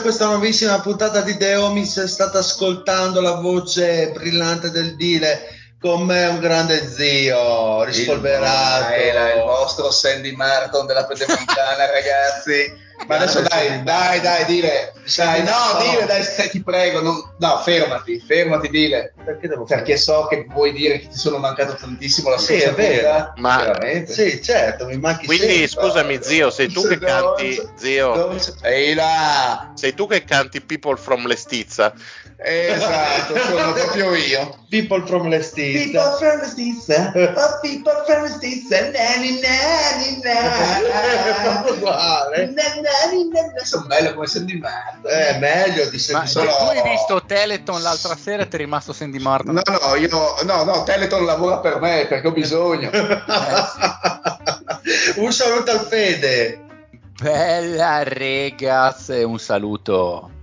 questa nuovissima puntata di The Omis. State ascoltando la voce brillante del Dile. Con me un grande zio, rispolverato. Il, il vostro Sandy Martin della Pedemontana, ragazzi. Ma adesso dai, dai, dai, dire, dai, no, dire, dai, stai, ti prego, non, no, fermati, fermati, dire. Perché devo Perché so che vuoi dire che ti sono mancato tantissimo la Sì, è vero. Ma- veramente. Sì, certo, mi manchi Quindi sempre. scusami zio, sei tu che No, canti, no, zio, no, Ehi là, sei tu che canti People from Lestizza? Esatto, sono proprio io. People from Lestizza. from the stizza, oh people from the stizza, nani nani È proprio uguale. Sono bello come Sandy Martin. È meglio di Sandy solo- tu hai visto Teleton l'altra sera e ti è rimasto Sandy Martin? No, no, io no, no, Teleton lavora per me perché ho bisogno. un saluto al Fede. Bella ragazzi, un saluto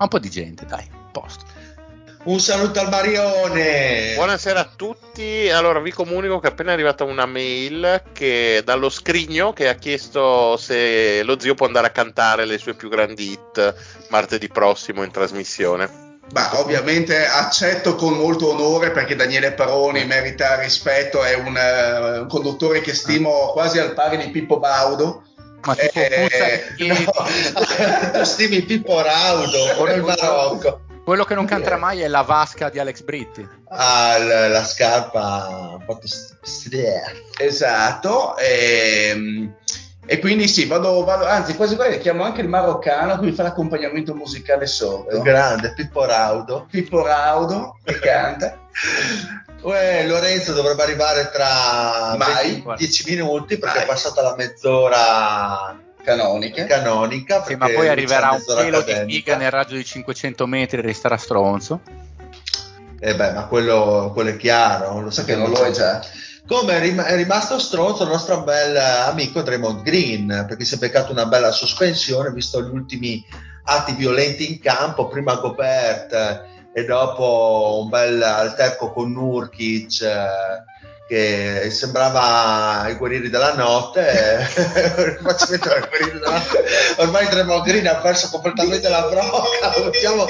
a un po' di gente, dai, posto. Un saluto al Marione. Buonasera a tutti, allora vi comunico che è appena arrivata una mail che, dallo scrigno che ha chiesto se lo zio può andare a cantare le sue più grandi hit martedì prossimo in trasmissione. Ma ovviamente accetto con molto onore perché Daniele Paroni merita rispetto, è un, eh, un conduttore che stimo quasi al pari di Pippo Baudo. Ma tipo Eh, di piedi, No, tu stimi Pippo Raudo o il Marocco. quello che non canterà mai è la vasca di Alex Britti. Ah, l- la scarpa un po' Esatto. ehm, E, quindi sì, vado, vado- anzi quasi quasi chiamo anche il maroccano che mi fa l'accompagnamento musicale sopra. grande Pippo Raudo. Pippo Raudo che canta. Uè, Lorenzo dovrebbe arrivare tra Mai. 10 minuti perché Mai. è passata la mezz'ora Canonica. canonica. Sì, ma poi arriverà un pelo di figa nel raggio di 500 metri e resterà stronzo. Eh beh, ma quello, quello è chiaro. Lo Sa che non lo è già. Come è, rim- è rimasto stronzo il nostro bel amico Draymond Green perché si è beccato una bella sospensione visto gli ultimi atti violenti in campo, prima Gobert e dopo un bel alterco con Nurkic eh, che sembrava i guerrieri della notte. eh. Ormai Draymond Green ha perso completamente la brocca, mettiamo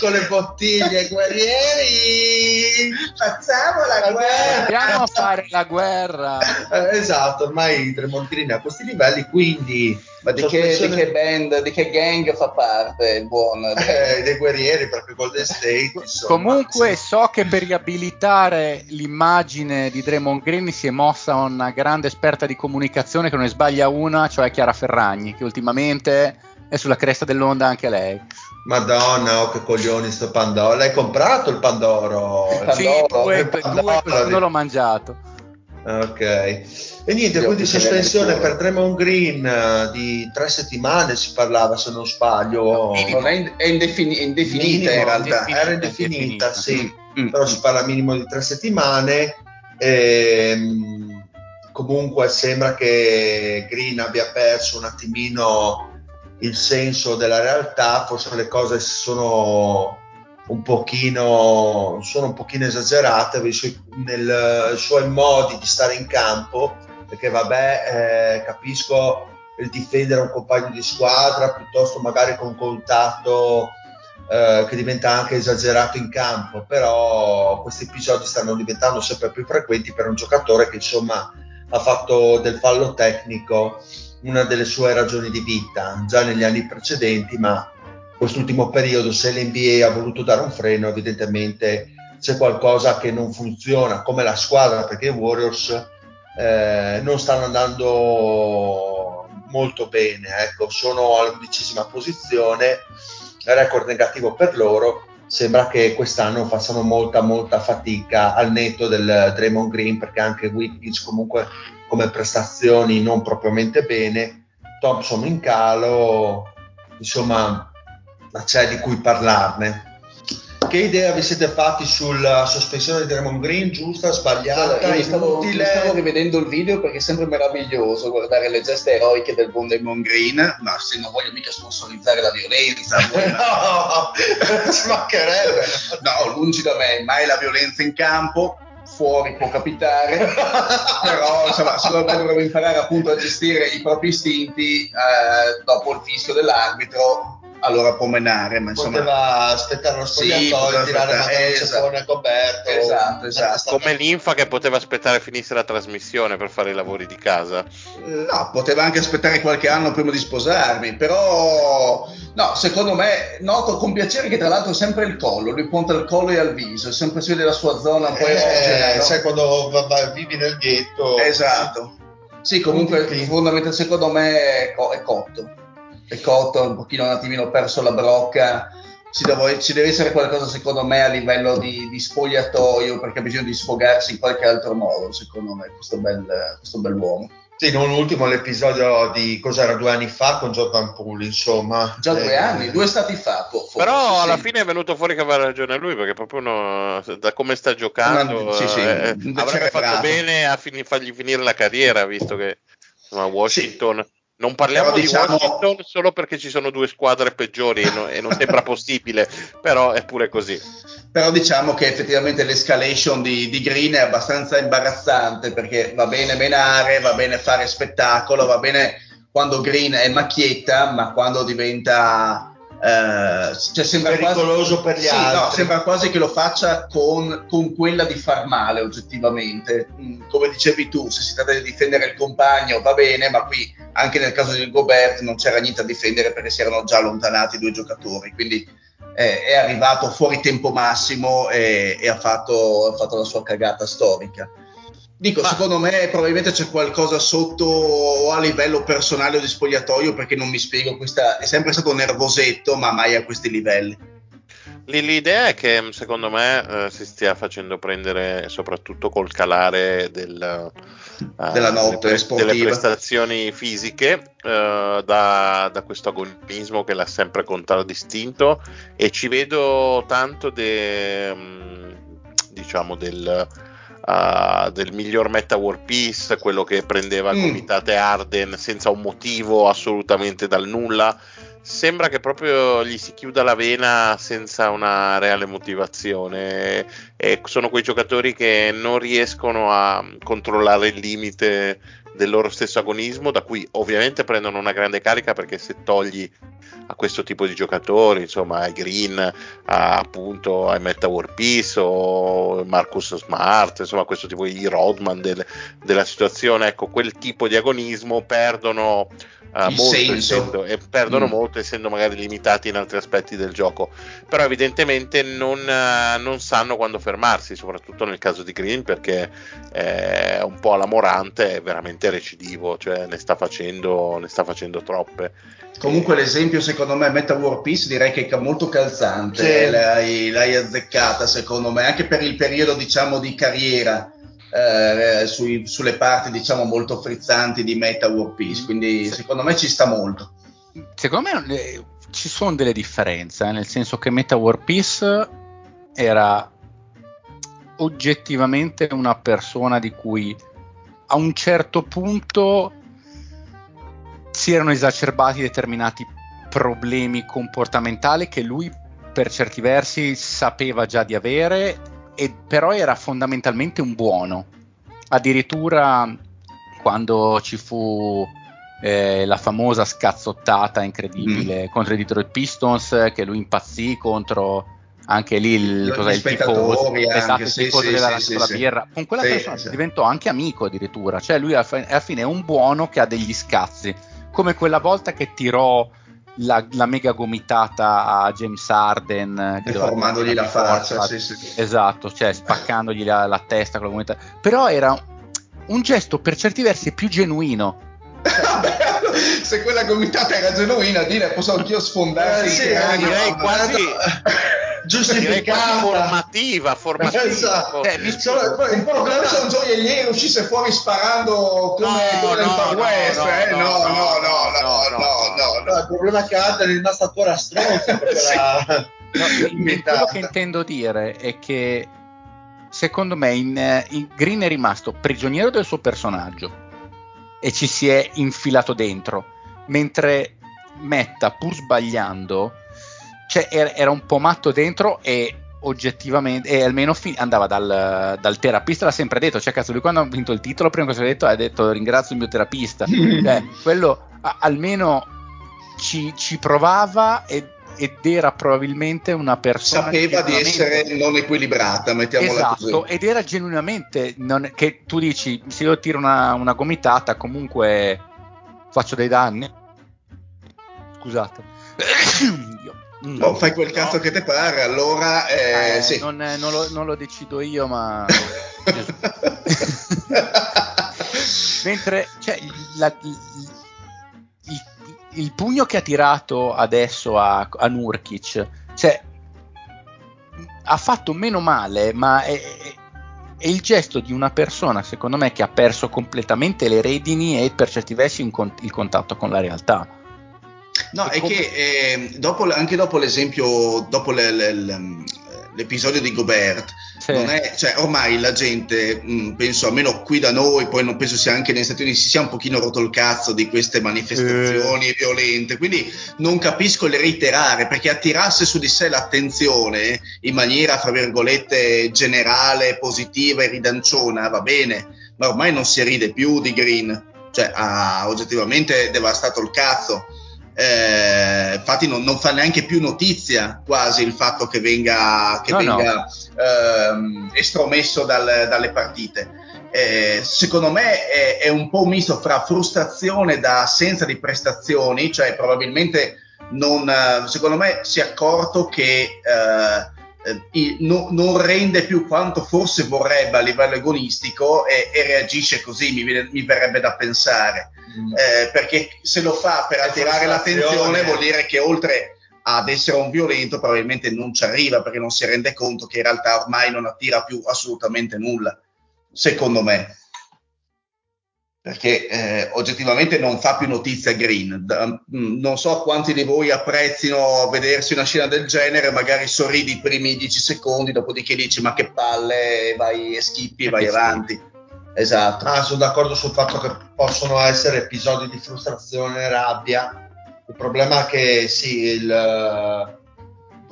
con le bottiglie, guerrieri! Facciamo la guerra! Andiamo a fare la guerra. Eh, esatto, ormai Draymond Green è a questi livelli, quindi Ma di che, di che band, di che gang fa parte il buon? eh, dei guerrieri perché Golden State insomma, Comunque sì. so che per riabilitare l'immagine di Draymond Green si è mossa una grande esperta di comunicazione che non ne sbaglia una, cioè Chiara Ferragni, che ultimamente è sulla cresta dell'onda anche lei. Madonna, oh, che coglioni sto Pandoro. L'hai comprato il Pandoro? Il Sì, Pandoro, due, il due, Pandoro, quest'anno l'ho mangiato. Ok. E niente, Io quindi sospensione ne per Draymond Green eh, di tre settimane si parlava se non sbaglio. Non è, in- è indefini- indefinita Minimo, in realtà. indefinita. Era indefinita, indefinita. sì. Mm. però si parla minimo di tre settimane. Ehm, comunque sembra che Green abbia perso un attimino il senso della realtà, forse le cose sono un pochino, sono un pochino esagerate nei suoi modi di stare in campo, perché vabbè, eh, capisco il difendere un compagno di squadra piuttosto magari con contatto eh, che diventa anche esagerato in campo, però questi episodi stanno diventando sempre più frequenti per un giocatore che insomma ha fatto del fallo tecnico una delle sue ragioni di vita già negli anni precedenti, ma quest'ultimo periodo se l'NBA ha voluto dare un freno evidentemente c'è qualcosa che non funziona come la squadra perché i Warriors eh, non stanno andando molto bene, ecco, sono all'undicesima posizione record negativo per loro, sembra che quest'anno facciano molta molta fatica al netto del Draymond Green perché anche Wiggins comunque come prestazioni non propriamente bene, Thompson in calo, insomma c'è di cui parlarne. Che idea vi siete fatti sulla sospensione di Draymond Green? Giusta, sbagliata, allora, io stavo, io stavo rivedendo il video perché è sempre meraviglioso guardare le geste eroiche del buon Draymond Green, ma se non voglio mica sponsorizzare la violenza, no, ci mancherebbe. No, lungi da me, mai la violenza in campo, fuori può capitare, però insomma, secondo me dovremmo imparare appunto a gestire i propri istinti eh, dopo il fischio dell'arbitro allora può menare. Ma insomma, poteva aspettare lo spogliatoio, sì, tirare aspettare, il esatto, coperto. Esatto, esatto. Come l'infa che poteva aspettare finisse la trasmissione per fare i lavori di casa. No, poteva anche aspettare qualche anno prima di sposarmi, però no, secondo me noto con piacere che tra l'altro è sempre il collo, lui punta il collo e al viso, è sempre si vede la sua zona un po' eh, Sai quando va, va, vivi nel ghetto. Esatto. Sì, comunque fondamentalmente secondo me è, co- è cotto è cotto, un pochino un attimino perso la brocca. Ci deve, ci deve essere qualcosa, secondo me, a livello di, di, spogliatoio, perché ha bisogno di sfogarsi in qualche altro modo, secondo me, questo bel, questo bell'uomo. Sì, non ultimo l'episodio di cos'era due anni fa con Jordan Poole, insomma. Già due eh, anni, due stati fa. Forse, però alla fine è venuto fuori che aveva ragione lui, perché proprio uno, da come sta giocando, sì, sì, eh, avrebbe fatto bene a fin- fargli finire la carriera, visto che insomma, Washington. Non parliamo però, di diciamo... Washington solo perché ci sono due squadre peggiori e, no, e non sembra possibile, però è pure così. Però diciamo che effettivamente l'escalation di, di, Green è abbastanza imbarazzante perché va bene menare, va bene fare spettacolo, va bene quando Green è macchietta, ma quando diventa cioè sembra pericoloso quasi, per gli sì, altri. No, sembra quasi che lo faccia con, con, quella di far male oggettivamente. Mm, come dicevi tu, se si tratta di difendere il compagno va bene, ma qui anche nel caso di Gobert non c'era niente a difendere perché si erano già allontanati due giocatori. Quindi eh, è arrivato fuori tempo massimo e, e ha, fatto, ha fatto la sua cagata storica. Dico, Ma... secondo me probabilmente c'è qualcosa sotto o a livello personale o di spogliatoio perché non mi spiego, questa, è sempre stato nervosetto ma mai a questi livelli. L'idea è che secondo me eh, si stia facendo prendere soprattutto col calare del, uh, della notte delle, pre- delle prestazioni fisiche uh, da, da, questo agonismo che l'ha sempre contraddistinto e ci vedo tanto de, um, diciamo del uh, del miglior meta war piece, quello che prendeva mm. comitate Arden senza un motivo assolutamente dal nulla. Sembra che proprio gli si chiuda la vena senza una reale motivazione. E sono quei giocatori che non riescono a controllare il limite del loro stesso agonismo, da cui ovviamente prendono una grande carica perché se togli a questo tipo di giocatori, insomma ai Green, a, appunto ai Meta War Peace o Marcus Smart, insomma questo tipo di Rodman del, della situazione, ecco quel tipo di agonismo perdono uh, molto essendo, e perdono mm. molto essendo magari limitati in altri aspetti del gioco. Però evidentemente non, uh, non, sanno quando fermarsi soprattutto nel caso di Green perché è un po' alla Morante è veramente recidivo cioè ne sta facendo, ne sta facendo troppe. Comunque l'esempio secondo me Meta War Peace direi che è molto calzante, sì. l'hai, l'hai, azzeccata secondo me, anche per il periodo diciamo di carriera eh, sui, sulle parti diciamo molto frizzanti di Meta War Peace, mm. quindi secondo me ci sta molto. Secondo me eh, ci sono delle differenze, eh, nel senso che Meta War Peace era oggettivamente una persona di cui a un certo punto si erano esacerbati determinati problemi comportamentali che lui per certi versi sapeva già di avere, e però era fondamentalmente un buono. Addirittura quando ci fu eh, la famosa scazzottata incredibile mm. contro i Detroit Pistons, che lui impazzì contro anche lì il, cos'è, il tifoso, esatto, il tifoso sì, della sì, la birra. Con quella persona diventò anche amico addirittura, cioè lui alla fine è un buono che ha degli scazzi, come quella volta che tirò la, la, mega gomitata a James Harden deformandogli la faccia sì, sì. esatto cioè spaccandogli la, la testa con la gomitata però era un gesto per certi versi più genuino se quella gomitata era genuina, dire posso anch'io sfondare. Eh, sì, eh, direi quasi giustificata, formativa, formativa. Esatto. Eh, mi il problema se un gioielliere uscisse fuori sparando come, no, come nel Far West. No, eh? no, no, no, no, no, no, Il problema è che Adam è rimasta ancora stronza. quello che intendo dire è che secondo me in, in Green è rimasto prigioniero del suo personaggio e ci si è infilato dentro, mentre Metta, pur sbagliando, cioè era, era un po' matto dentro e oggettivamente, e almeno fi- andava dal, dal, terapista, l'ha sempre detto, cioè cazzo lui quando ha vinto il titolo, prima cosa ha detto, ha detto ringrazio il mio terapista, cioè, quello a- almeno ci, ci provava e ed era probabilmente una persona sapeva di essere non equilibrata mettiamola esatto, così ed era genuinamente non, che tu dici se io tiro una, una gomitata comunque faccio dei danni scusate no, oh, fai quel cazzo no. che ti pare allora eh, eh, sì. non, non, lo, non, lo, decido io ma mentre cioè, la, il pugno che ha tirato adesso a, a Nurkic, cioè, ha fatto meno male, ma è, è, il gesto di una persona, secondo me, che ha perso completamente le redini e per certi versi il contatto con la realtà. No, è, come... che eh, dopo, anche dopo l'esempio, dopo le, le, le, l'episodio di Gobert, sì. è, cioè, ormai la gente, mh, penso almeno qui da noi, poi non penso sia anche negli Stati Uniti, si sia un pochino rotto il cazzo di queste manifestazioni eh. violente, quindi non capisco il reiterare, perché attirasse su di sé l'attenzione in maniera, fra virgolette, generale, positiva e ridanciona, va bene, ma ormai non si ride più di Green, cioè ha oggettivamente devastato il cazzo eh, infatti non, non, fa neanche più notizia quasi il fatto che venga, che no, venga no. Ehm, estromesso dal, dalle partite. Eh, secondo me è, è, un po' un misto fra frustrazione da assenza di prestazioni, cioè probabilmente non, secondo me si è accorto che eh, eh no, non rende più quanto forse vorrebbe a livello agonistico e, e reagisce così, mi, mi verrebbe da pensare. Mm. eh, perché se lo fa per attirare l'attenzione vuol dire che oltre ad essere un violento probabilmente non ci arriva perché non si rende conto che in realtà ormai non attira più assolutamente nulla, secondo me. Perché eh, oggettivamente non fa più notizia Green. Da, mm, non so quanti di voi apprezzino vedersi una scena del genere, magari sorridi i primi dieci secondi, dopodiché dici ma che palle, vai e schippi e vai avanti. Esatto. Ah, sono d'accordo sul fatto che possono essere episodi di frustrazione e rabbia. Il problema è che sì, il,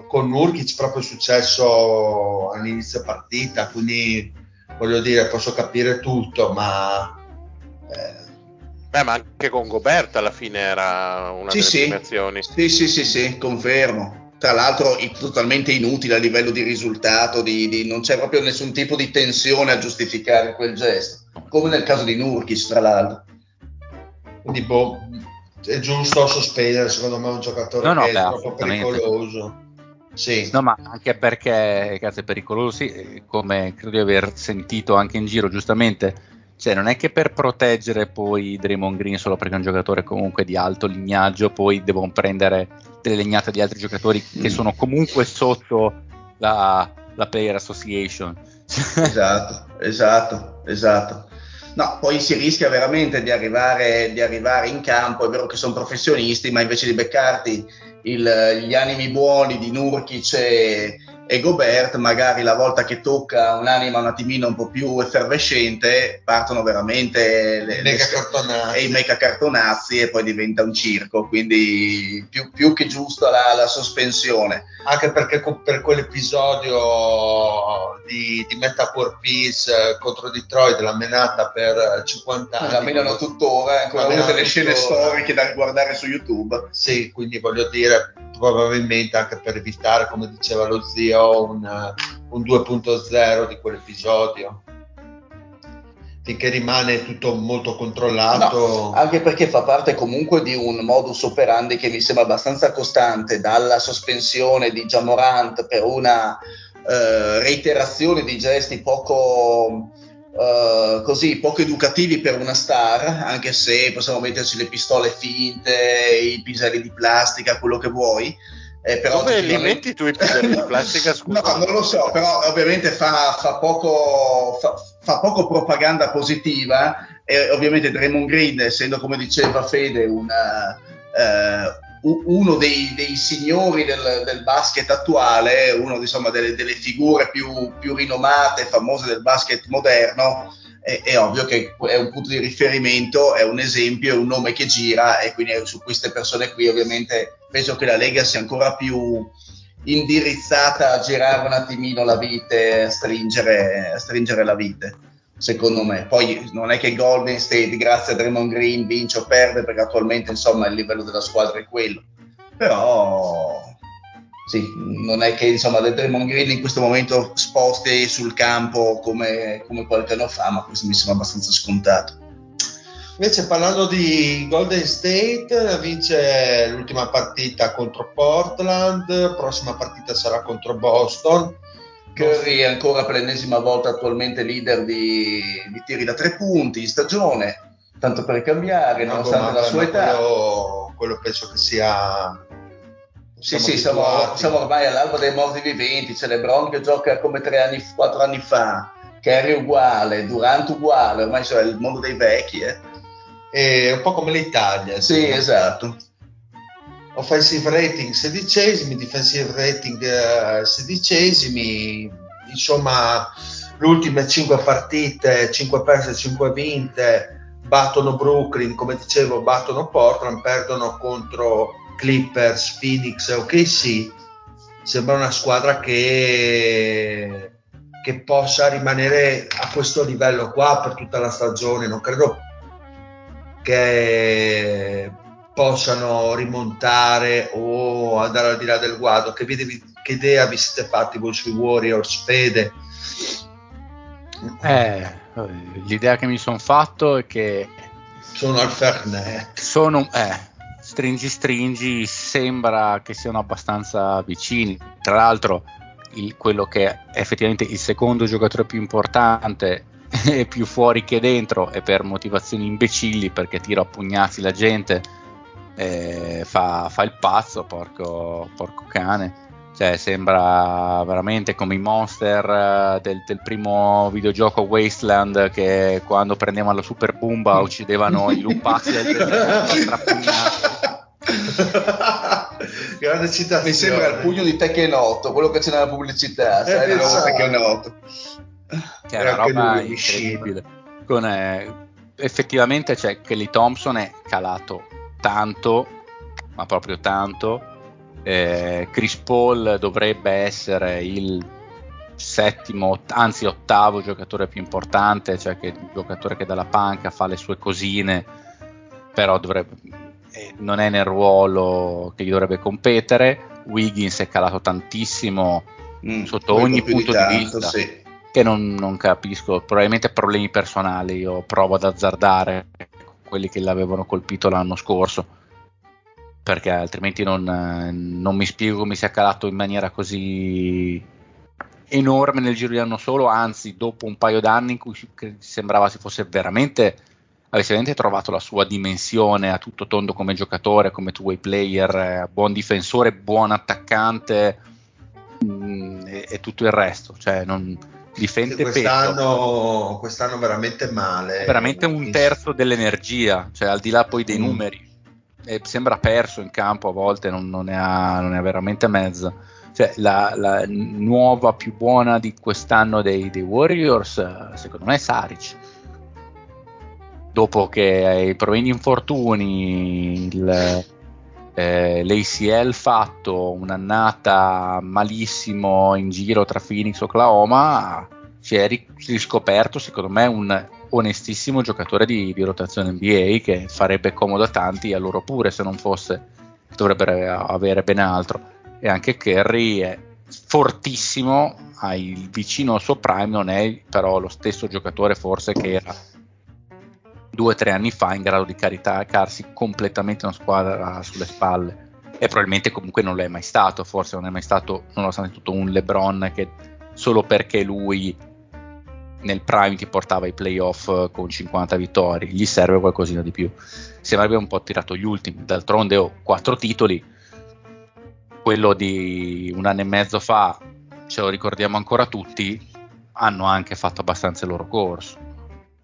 con Nurkic proprio è successo all'inizio partita, quindi voglio dire, posso capire tutto, ma... Eh, Beh, ma anche con Gobert alla fine era una sì, delle sì. premiazioni. Sì, sì, sì, sì, confermo tra l'altro totalmente inutile a livello di risultato, di, di, non c'è proprio nessun tipo di tensione a giustificare quel gesto, come nel caso di Nurkis tra l'altro. Quindi boh, è giusto sospendere secondo me un giocatore no, no, che beh, è troppo pericoloso. Sì. No, ma anche perché cazzo, è pericoloso, sì, come credo di aver sentito anche in giro giustamente. Cioè, non è che per proteggere poi Draymond Green solo perché è un giocatore comunque di alto lignaggio, poi devono prendere delle legnate di altri giocatori che sono comunque sotto la, la Player Association. Esatto, esatto, esatto. No, poi si rischia veramente di arrivare, di arrivare, in campo, è vero che sono professionisti, ma invece di beccarti il, gli animi buoni di Nurkic e, e Gobert, magari la volta che tocca un'anima un attimino un po' più effervescente, partono veramente le, le- cartonazzi. e i meca cartonazzi e poi diventa un circo, quindi più, più che giusta la, la sospensione. Anche perché co- per quell'episodio di, di Meta War Peace eh, contro Detroit, la menata per eh, 50 anni. La menano tuttora, ancora una delle scene storiche da guardare su YouTube. Sì, quindi voglio dire, probabilmente anche per evitare, come diceva lo zio, un, eh, un 2.0 di quell'episodio. Finché rimane tutto molto controllato. Anche perché fa parte comunque di un modus operandi che mi sembra abbastanza costante, dalla sospensione di Jamorant per una eh, reiterazione di gesti poco, eh, così, poco educativi per una star, anche se possiamo metterci le pistole finte, i piselli di plastica, quello che vuoi. Eh, però Dove li metti tu i piselli di plastica? Scusa. No, non lo so, però ovviamente fa, fa poco, fa, fa poco propaganda positiva e ovviamente Draymond Green, essendo come diceva Fede una, eh, uno dei, dei signori del, del basket attuale, uno insomma, delle, delle figure più, più rinomate, famose del basket moderno, è, è ovvio che è un punto di riferimento, è un esempio, è un nome che gira e quindi su queste persone qui ovviamente penso che la Lega sia ancora più indirizzata a girare un attimino la vite, a stringere, a stringere la vite, secondo me. Poi non è che Golden State, grazie a Draymond Green, vince o perde, perché attualmente insomma il livello della squadra è quello. Però sì, non è che insomma Draymond Green in questo momento sposti sul campo come, come qualche anno fa, ma questo mi sembra abbastanza scontato. Invece parlando di Golden State, vince l'ultima partita contro Portland, prossima partita sarà contro Boston. Curry è ancora per l'ennesima volta attualmente leader di, di tiri da tre punti in stagione, tanto per cambiare, No, nonostante la sua età. Quello, quello penso che sia... Sì, sì, siamo, siamo ormai all'alba dei morti viventi. C'è LeBron che gioca come tre anni, quattro anni fa, Kerry uguale, Durant uguale, ormai c'è il mondo dei vecchi. Eh. È un po' come l'Italia. Sì, esatto. Offensive rating sedicesimi, defensive rating eh, sedicesimi, insomma le ultime 5 partite, 5 perse, 5 vinte, battono Brooklyn, come dicevo, battono Portland, perdono contro Clippers, Phoenix e OKC. Sembra una squadra che, che possa rimanere a questo livello qua per tutta la stagione. Non credo che possano rimontare o andare al di là del guado. Che, vide- che idea vi siete fatti voi sui Warriors, Fede? Eh, l'idea che mi sono fatto è che Sono al Fernet. sono eh, stringi stringi sembra che siano abbastanza vicini tra l'altro il- quello che è effettivamente il secondo giocatore più importante è più fuori che dentro e per motivazioni imbecilli perché tira a pugnazzi la gente eh, fa, fa il pazzo porco, porco cane cioè sembra veramente come i monster eh, del, del primo videogioco Wasteland che quando prendevano la super bomba uccidevano i lupazzi del deserto. Grande citazione. Mi sembra il pugno di 8, quello che c'è nella pubblicità, sai, il nuovo esatto. 8. che è una roba incredibile. Con, eh, effettivamente cioè, Kelly Thompson è calato tanto, ma proprio tanto. Eh, Chris Paul dovrebbe essere il settimo, anzi ottavo giocatore più importante, cioè che il giocatore che dalla panca fa le sue cosine, però dovrebbe, eh, non è nel ruolo che gli dovrebbe competere. Wiggins è calato tantissimo Mm, Sotto ogni punto di tanto, vista. sì. che non, non capisco, probabilmente problemi personali, io provo ad azzardare quelli che l'avevano colpito l'anno scorso, perché altrimenti non, non mi spiego come sia calato in maniera così enorme nel giro di anno solo, anzi dopo un paio d'anni in cui sembrava si fosse veramente, avesse veramente trovato la sua dimensione a tutto tondo come giocatore, come two-way player, eh, buon difensore, buon attaccante mm, e, e tutto il resto, cioè non difende quest'anno, quest'anno veramente male. Veramente un terzo dell'energia, cioè al di là poi dei Mm. numeri. e sembra perso in campo a volte, non, non, ne, ha, non ne, ha, veramente mezza. Cioè, la, la, nuova più buona di quest'anno dei, dei Warriors, secondo me, è Saric. Dopo che i problemi di infortuni, il, eh, l'ACL fatto, un'annata malissimo in giro tra Phoenix e Oklahoma, si è riscoperto, secondo me, un onestissimo giocatore di, di, rotazione NBA che farebbe comodo a tanti, a loro pure se non fosse, dovrebbero avere ben altro. E anche Kerry è fortissimo, vicino al suo prime, non è però lo stesso giocatore forse che era due o tre anni fa in grado di caricarsi completamente una squadra sulle spalle. E probabilmente comunque non lo è mai stato, forse non è mai stato, nonostante tutto, un LeBron che solo perché lui nel prime ti portava ai playoff eh, con 50 vittorie, gli serve qualcosina di più. Sembra un po' tirato gli ultimi, d'altronde ho quattro titoli, quello di un anno e mezzo fa, ce lo ricordiamo ancora tutti, hanno anche fatto abbastanza il loro corso.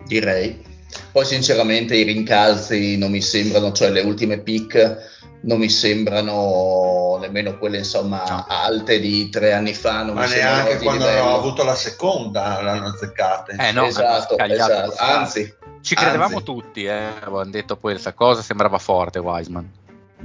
Direi. Poi sinceramente i rincalzi non mi sembrano, cioè le ultime pick non mi sembrano nemmeno quelle insomma no. alte di tre anni fa. Non Ma neanche quando hanno avuto la seconda l'hanno azzeccate. Eh no, esatto, esatto. anzi. Ci credevamo anzi. tutti, eh. avevamo detto poi questa cosa, sembrava forte Wiseman.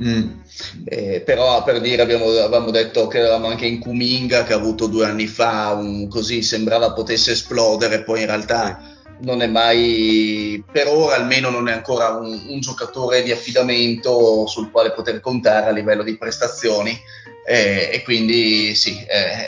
Mm. Eh, però per dire abbiamo, avevamo detto che eravamo anche in Kuminga che ha avuto due anni fa un, così sembrava potesse esplodere poi in realtà sì non è mai, per ora almeno non è ancora un, un, giocatore di affidamento sul quale poter contare a livello di prestazioni eh, e quindi sì, eh,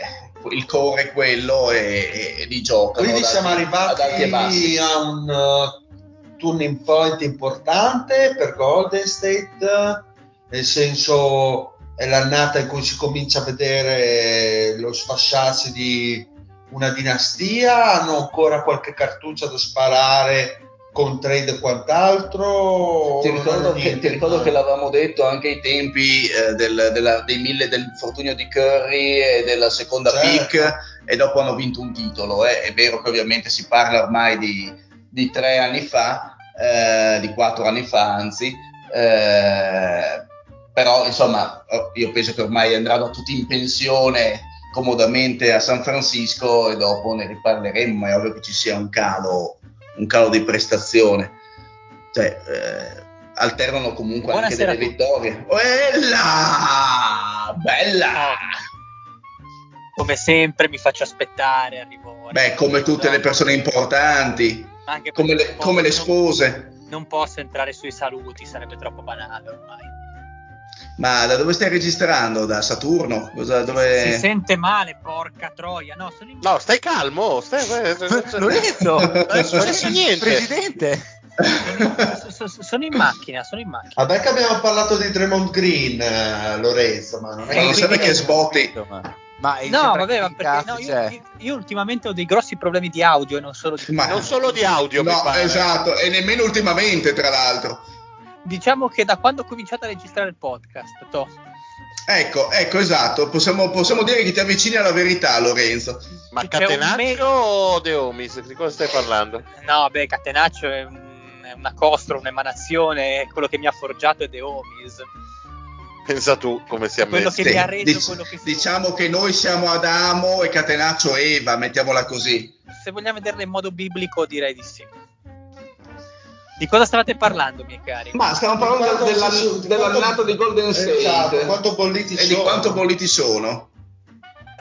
il core è quello e, e, di gioco. Quindi siamo arrivati a un uh, turning point importante per Golden State, nel senso è l'annata in cui si comincia a vedere lo sfasciarsi di una dinastia? Hanno ancora qualche cartuccia da sparare con trade e quant'altro? Ti ricordo, che, ti ricordo che, l'avevamo detto anche ai tempi eh, del, della, dei mille del fortunio di Curry e della seconda certo. pick e dopo hanno vinto un titolo. Eh. È vero che ovviamente si parla ormai di, di tre anni fa, eh, di quattro anni fa anzi, eh, però insomma io penso che ormai andranno tutti in pensione comodamente a San Francisco e dopo ne riparleremo, ma è ovvio che ci sia un calo, un calo di prestazione. Cioè, eh, alternano comunque Buonasera anche delle vittorie. Bella! Bella! Come sempre mi faccio aspettare, arrivo. Beh, come tutte le persone importanti, come le, come le spose. Non, non posso entrare sui saluti, sarebbe troppo banale ormai. Ma da dove stai registrando? Da Saturno? Cosa, dove... Si sente male, porca troia. No, in... no stai calmo. Stai... Lorenzo, non c'è niente. Presidente. Sono, sono in macchina, sono in macchina. Vabbè che abbiamo parlato di Tremont Green, eh, Lorenzo, ma non è non che... che sbotti. Ma no, vabbè, ma perché no, io, io, io, ultimamente ho dei grossi problemi di audio e non solo di, ma, non solo di audio. No, esatto, e nemmeno ultimamente, tra l'altro diciamo che da quando ho cominciato a registrare il podcast, to. Ecco, ecco, esatto, possiamo, possiamo, dire che ti avvicini alla verità, Lorenzo. Ma C'è Catenaccio me... o De Omis? Di cosa stai parlando? No, beh, Catenaccio è, un, è una costra, un'emanazione, quello che mi ha forgiato è De Omis. Pensa tu come siamo quello messi. che mi ha reso Dic- quello che Diciamo sono. che noi siamo Adamo e Catenaccio Eva, mettiamola così. Se vogliamo vederla in modo biblico, direi di sì. Di cosa stavate parlando, miei cari? Ma stiamo parlando di della, dell'annata di Golden State. Esatto, quanto bolliti e sono. di quanto bolliti sono.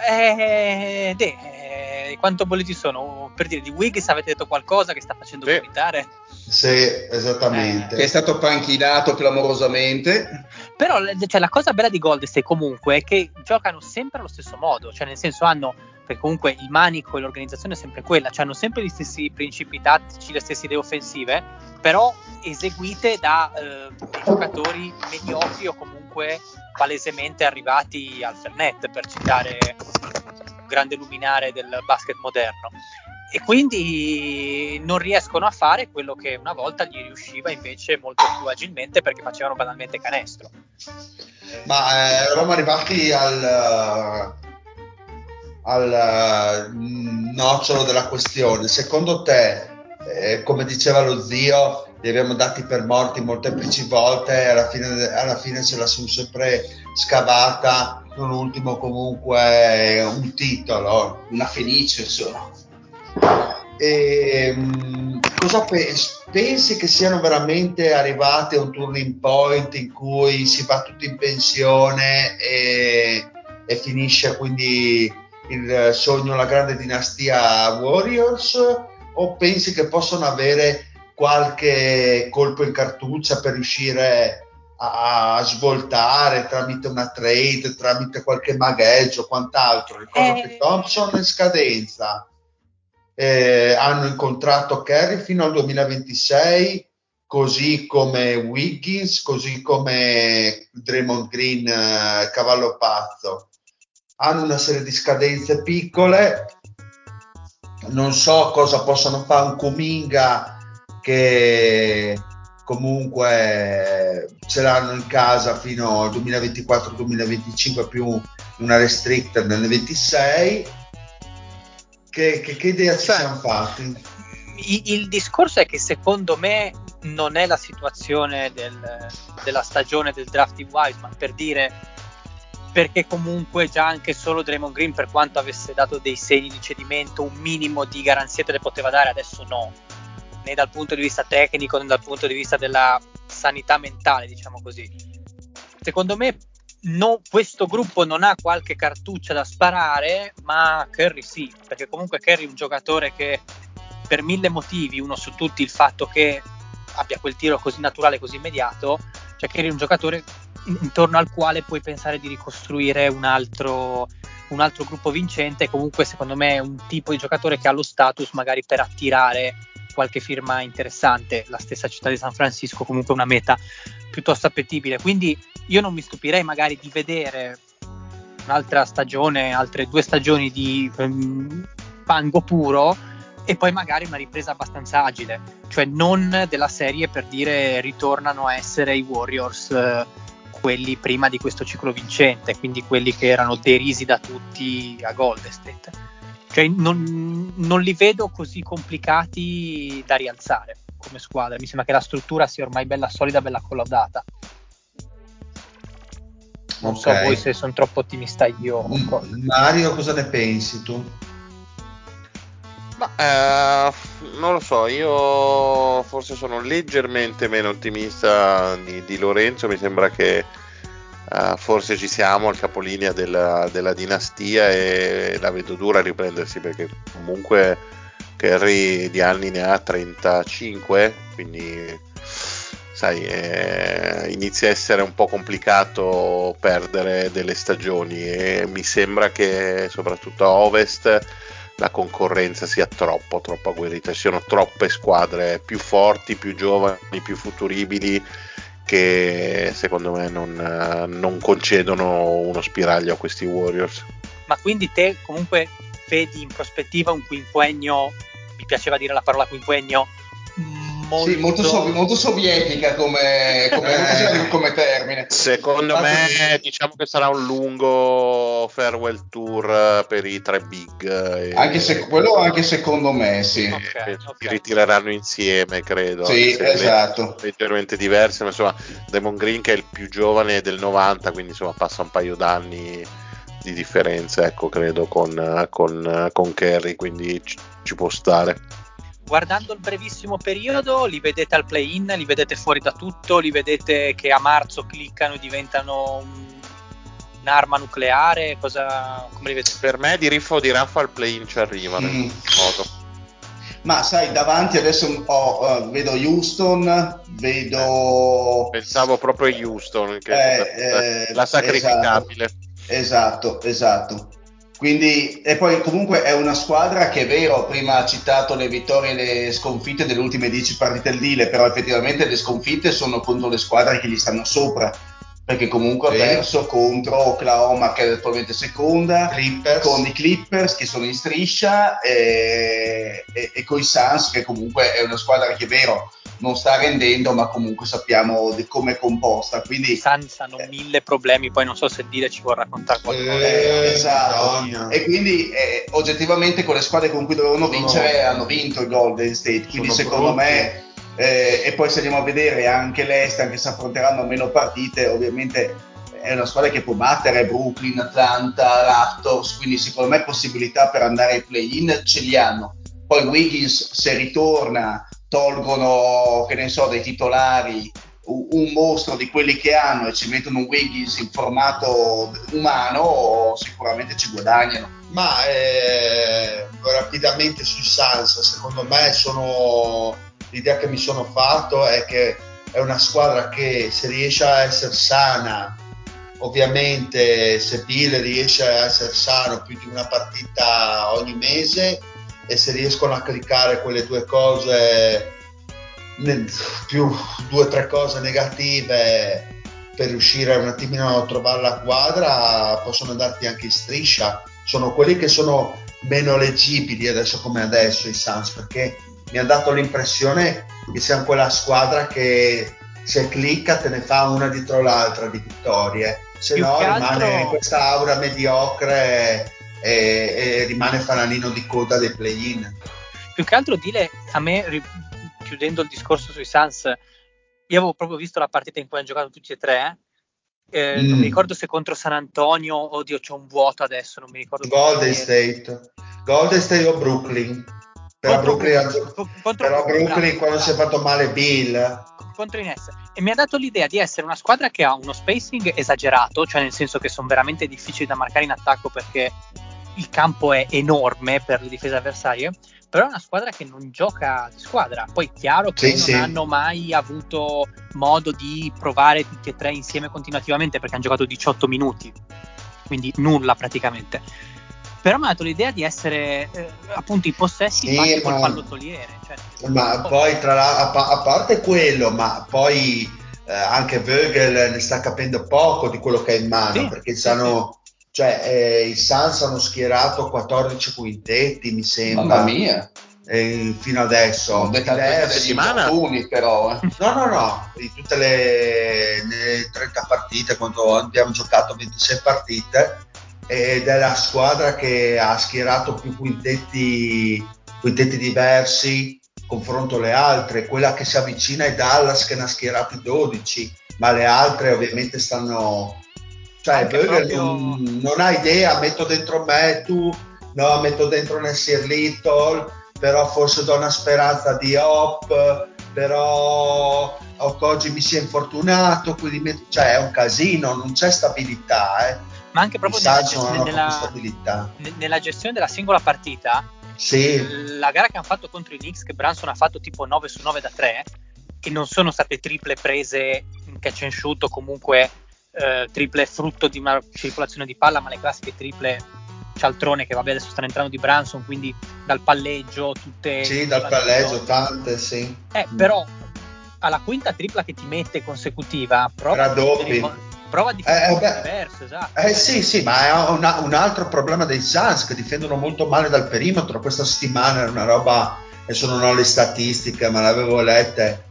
Eh, de, eh, quanto bolliti sono? Per dire, di Wiggins avete detto qualcosa che sta facendo sì. vomitare? Sì, esattamente. Eh. Che è stato panchinato clamorosamente. Però cioè, la cosa bella di Golden State comunque è che giocano sempre allo stesso modo, cioè nel senso hanno perché comunque il manico e l'organizzazione è sempre quella, cioè hanno sempre gli stessi principi tattici, le stesse idee offensive, però eseguite da eh, giocatori mediocri o comunque palesemente arrivati al Fernet, per citare un grande luminare del basket moderno. E quindi non riescono a fare quello che una volta gli riusciva invece molto più agilmente perché facevano banalmente canestro. Ma eh, eravamo arrivati al, al mm, nocciolo della questione. Secondo te, eh, come diceva lo zio, li abbiamo dati per morti molteplici volte alla fine, alla fine se la sono sempre scavata, non ultimo comunque un titolo. Una felice, insomma. E, mh, cosa pensi? Pensi che siano veramente arrivati a un turning point in cui si va tutti in pensione e, e finisce quindi il sogno, la grande dinastia Warriors? O pensi che possano avere qualche colpo in cartuccia per riuscire a, a svoltare tramite una trade, tramite qualche magheggio o quant'altro? Ricordo Eh. che Thompson è in scadenza eh, hanno incontrato Kerry fino al 2026, così come Wiggins, così come Draymond Green, eh, cavallo pazzo. Hanno una serie di scadenze piccole, non so cosa possano fare un Kuminga che comunque ce l'hanno in casa fino al 2024-2025 più una restricted nel 26 che, che- che idea ci Cioè, siamo fatti? I- il discorso è che secondo me non è la situazione del- della stagione del draft di Wiseman per dire perché comunque già anche solo Draymond Green per quanto avesse dato dei segni di cedimento un minimo di garanzia te le poteva dare adesso no. Né dal punto di vista tecnico né dal punto di vista della sanità mentale diciamo così. Secondo me no- questo gruppo non ha qualche cartuccia da sparare ma Curry sì perché comunque Curry è un giocatore che per mille motivi, uno su tutti il fatto che abbia quel tiro così naturale, così immediato, cioè che eri un giocatore intorno al quale puoi pensare di ricostruire un altro, un altro gruppo vincente, comunque secondo me è un tipo di giocatore che ha lo status magari per attirare qualche firma interessante, la stessa città di San Francisco comunque una meta piuttosto appetibile, quindi io non mi stupirei magari di vedere un'altra stagione, altre due stagioni di ehm, fango puro e poi magari una ripresa abbastanza agile, cioè non della serie per dire ritornano a essere i Warriors eh, quelli prima di questo ciclo vincente, quindi quelli che erano derisi da tutti a Golden State. Cioè non, non li vedo così complicati da rialzare come squadra, mi sembra che la struttura sia ormai bella solida, bella collaudata. Non so Ok. voi se sono troppo ottimista io. Mario, cosa ne pensi tu? Ma eh, non lo so, io forse sono leggermente meno ottimista di, di Lorenzo, mi sembra che eh, forse ci siamo al capolinea della, della dinastia e la vedo dura a riprendersi perché comunque Kerry di anni ne ha 35, quindi sai, eh, inizia a essere un po' complicato perdere delle stagioni e mi sembra che soprattutto a Ovest la concorrenza sia troppo, troppo agguerrita, ci siano troppe squadre più forti, più giovani, più futuribili che secondo me non, non concedono uno spiraglio a questi Warriors. Ma quindi te comunque vedi in prospettiva un quinquennio, mi piaceva dire la parola quinquennio, molto, Sì, molto, sov- molto sovietica come, come, Eh. come termine. Secondo me diciamo che sarà un lungo farewell tour eh, per i tre big. eh, e- Anche se, quello anche secondo me, sì. Ok, e ok. si ritireranno insieme, credo. Sì, esatto. leggermente diverse, ma insomma, Demon Green che è il più giovane del 90, quindi insomma passa un paio d'anni di differenza, ecco, credo, con, con, con Kerry, quindi ci, ci può stare. Guardando il brevissimo periodo, li vedete al play-in, li vedete fuori da tutto, li vedete che a marzo cliccano e diventano un- un'arma nucleare, cosa, come li vedete? Per me di Riffo di Raffa al play-in ci arrivano in Mm. Ma sai, davanti adesso ho, eh, vedo Houston, vedo... Pensavo proprio a Houston, che Eh, eh, la sacrificabile. Esatto, esatto. Quindi, e poi comunque è una squadra che è vero, prima ha citato le vittorie e le sconfitte delle ultime 10 partite al Lille, però effettivamente le sconfitte sono contro le squadre che gli stanno sopra, perché comunque Sì. ha perso contro Oklahoma che è attualmente seconda, Clippers. con i Clippers che sono in striscia e, e, e con i Suns che comunque è una squadra che è vero non sta rendendo ma comunque sappiamo di come è composta quindi Suns hanno mille problemi, poi non so se dire ci vuol raccontare qualcosa. Eh, esatto. Madonna. e quindi eh, oggettivamente con le squadre con cui dovevano Sono- vincere hanno vinto il Golden State quindi sono secondo brutti. me eh, e poi se andiamo a vedere anche l'Est, anche se affronteranno meno partite, ovviamente è una squadra che può battere Brooklyn, Atlanta, Raptors, quindi secondo me possibilità per andare ai play-in ce li hanno. Poi Wiggins se ritorna, tolgono, che ne so, dei titolari un mostro di quelli che hanno e ci mettono un Wiggins in formato umano, sicuramente ci guadagnano. Ma eh, rapidamente sui Suns, secondo me sono l'idea che mi sono fatto è che è una squadra che se riesce a essere sana, ovviamente se Bill riesce a essere sano più di una partita ogni mese e se riescono a cliccare quelle due cose più due o tre cose negative per riuscire un attimino a trovare la quadra possono andarti anche in striscia. Sono quelli che sono meno leggibili adesso come adesso i Suns perché mi ha dato l'impressione che siano quella squadra che se clicca te ne fa una dietro l'altra di vittorie. Se Più no rimane altro... questa aura mediocre e, e, rimane fanalino di coda dei play-in più che altro dire a me chiudendo il discorso sui Suns, io avevo proprio visto la partita in cui hanno giocato tutti e tre. Eh, mm. Non mi ricordo se contro San Antonio, oddio, c'è un vuoto adesso. Non mi ricordo. Golden State, Golden State o Brooklyn. Però contro Brooklyn, contro, contro però Brooklyn, Brooklyn quando si è fatto male Bill contro Ines e mi ha dato l'idea di essere una squadra che ha uno spacing esagerato, cioè nel senso che sono veramente difficili da marcare in attacco perché il campo è enorme per le difese avversarie, però è una squadra che non gioca di squadra. Poi è chiaro che sì, non sì. hanno mai avuto modo di provare tutti e tre insieme continuativamente perché hanno giocato 18 minuti, quindi nulla praticamente. Però mi ha dato l'idea di essere eh, appunto i possessi sì, fatti col pallottoliere. Cioè, ma poi tra la, a, parte quello, ma poi eh, anche Vögel ne sta capendo poco di quello che ha in mano perché sanno cioè eh, i Suns hanno schierato 14 quintetti mi sembra. Mamma mia. Eh, fino adesso. Diversi. infortuni però eh. no no no. Di tutte le, le 30 partite quando abbiamo giocato 26 partite ed è la squadra che ha schierato più quintetti quintetti diversi confronto alle altre. Quella che si avvicina è Dallas che ne ha schierati 12 ma le altre ovviamente stanno cioè, proprio... non, non, ha idea, metto dentro me tu, no, metto dentro Nessir Little, però forse do una speranza di Hop, però oggi mi si è infortunato, quindi metto, cioè è un casino, non c'è stabilità. Eh. Ma anche proprio nella, nella, nella, nella, gestione della singola partita, sì. la gara che hanno fatto contro i Knicks, che Branson ha fatto tipo 9 su 9 da 3, e non sono state triple prese in catch and shoot o comunque eh, triple frutto di una circolazione di palla, ma le classiche triple cialtrone che vabbè adesso stanno entrando di Branson, quindi dal palleggio tutte... Sì, dal palleggio, tante, sì. Eh, però alla quinta tripla che ti mette consecutiva, prova Raddoppi. a prova a difendere eh, diverso, esatto. Eh sì, sì, ma è una, un altro problema dei Suns che difendono molto male dal perimetro. Questa settimana è una roba, adesso non ho le statistiche, ma l'avevo lette,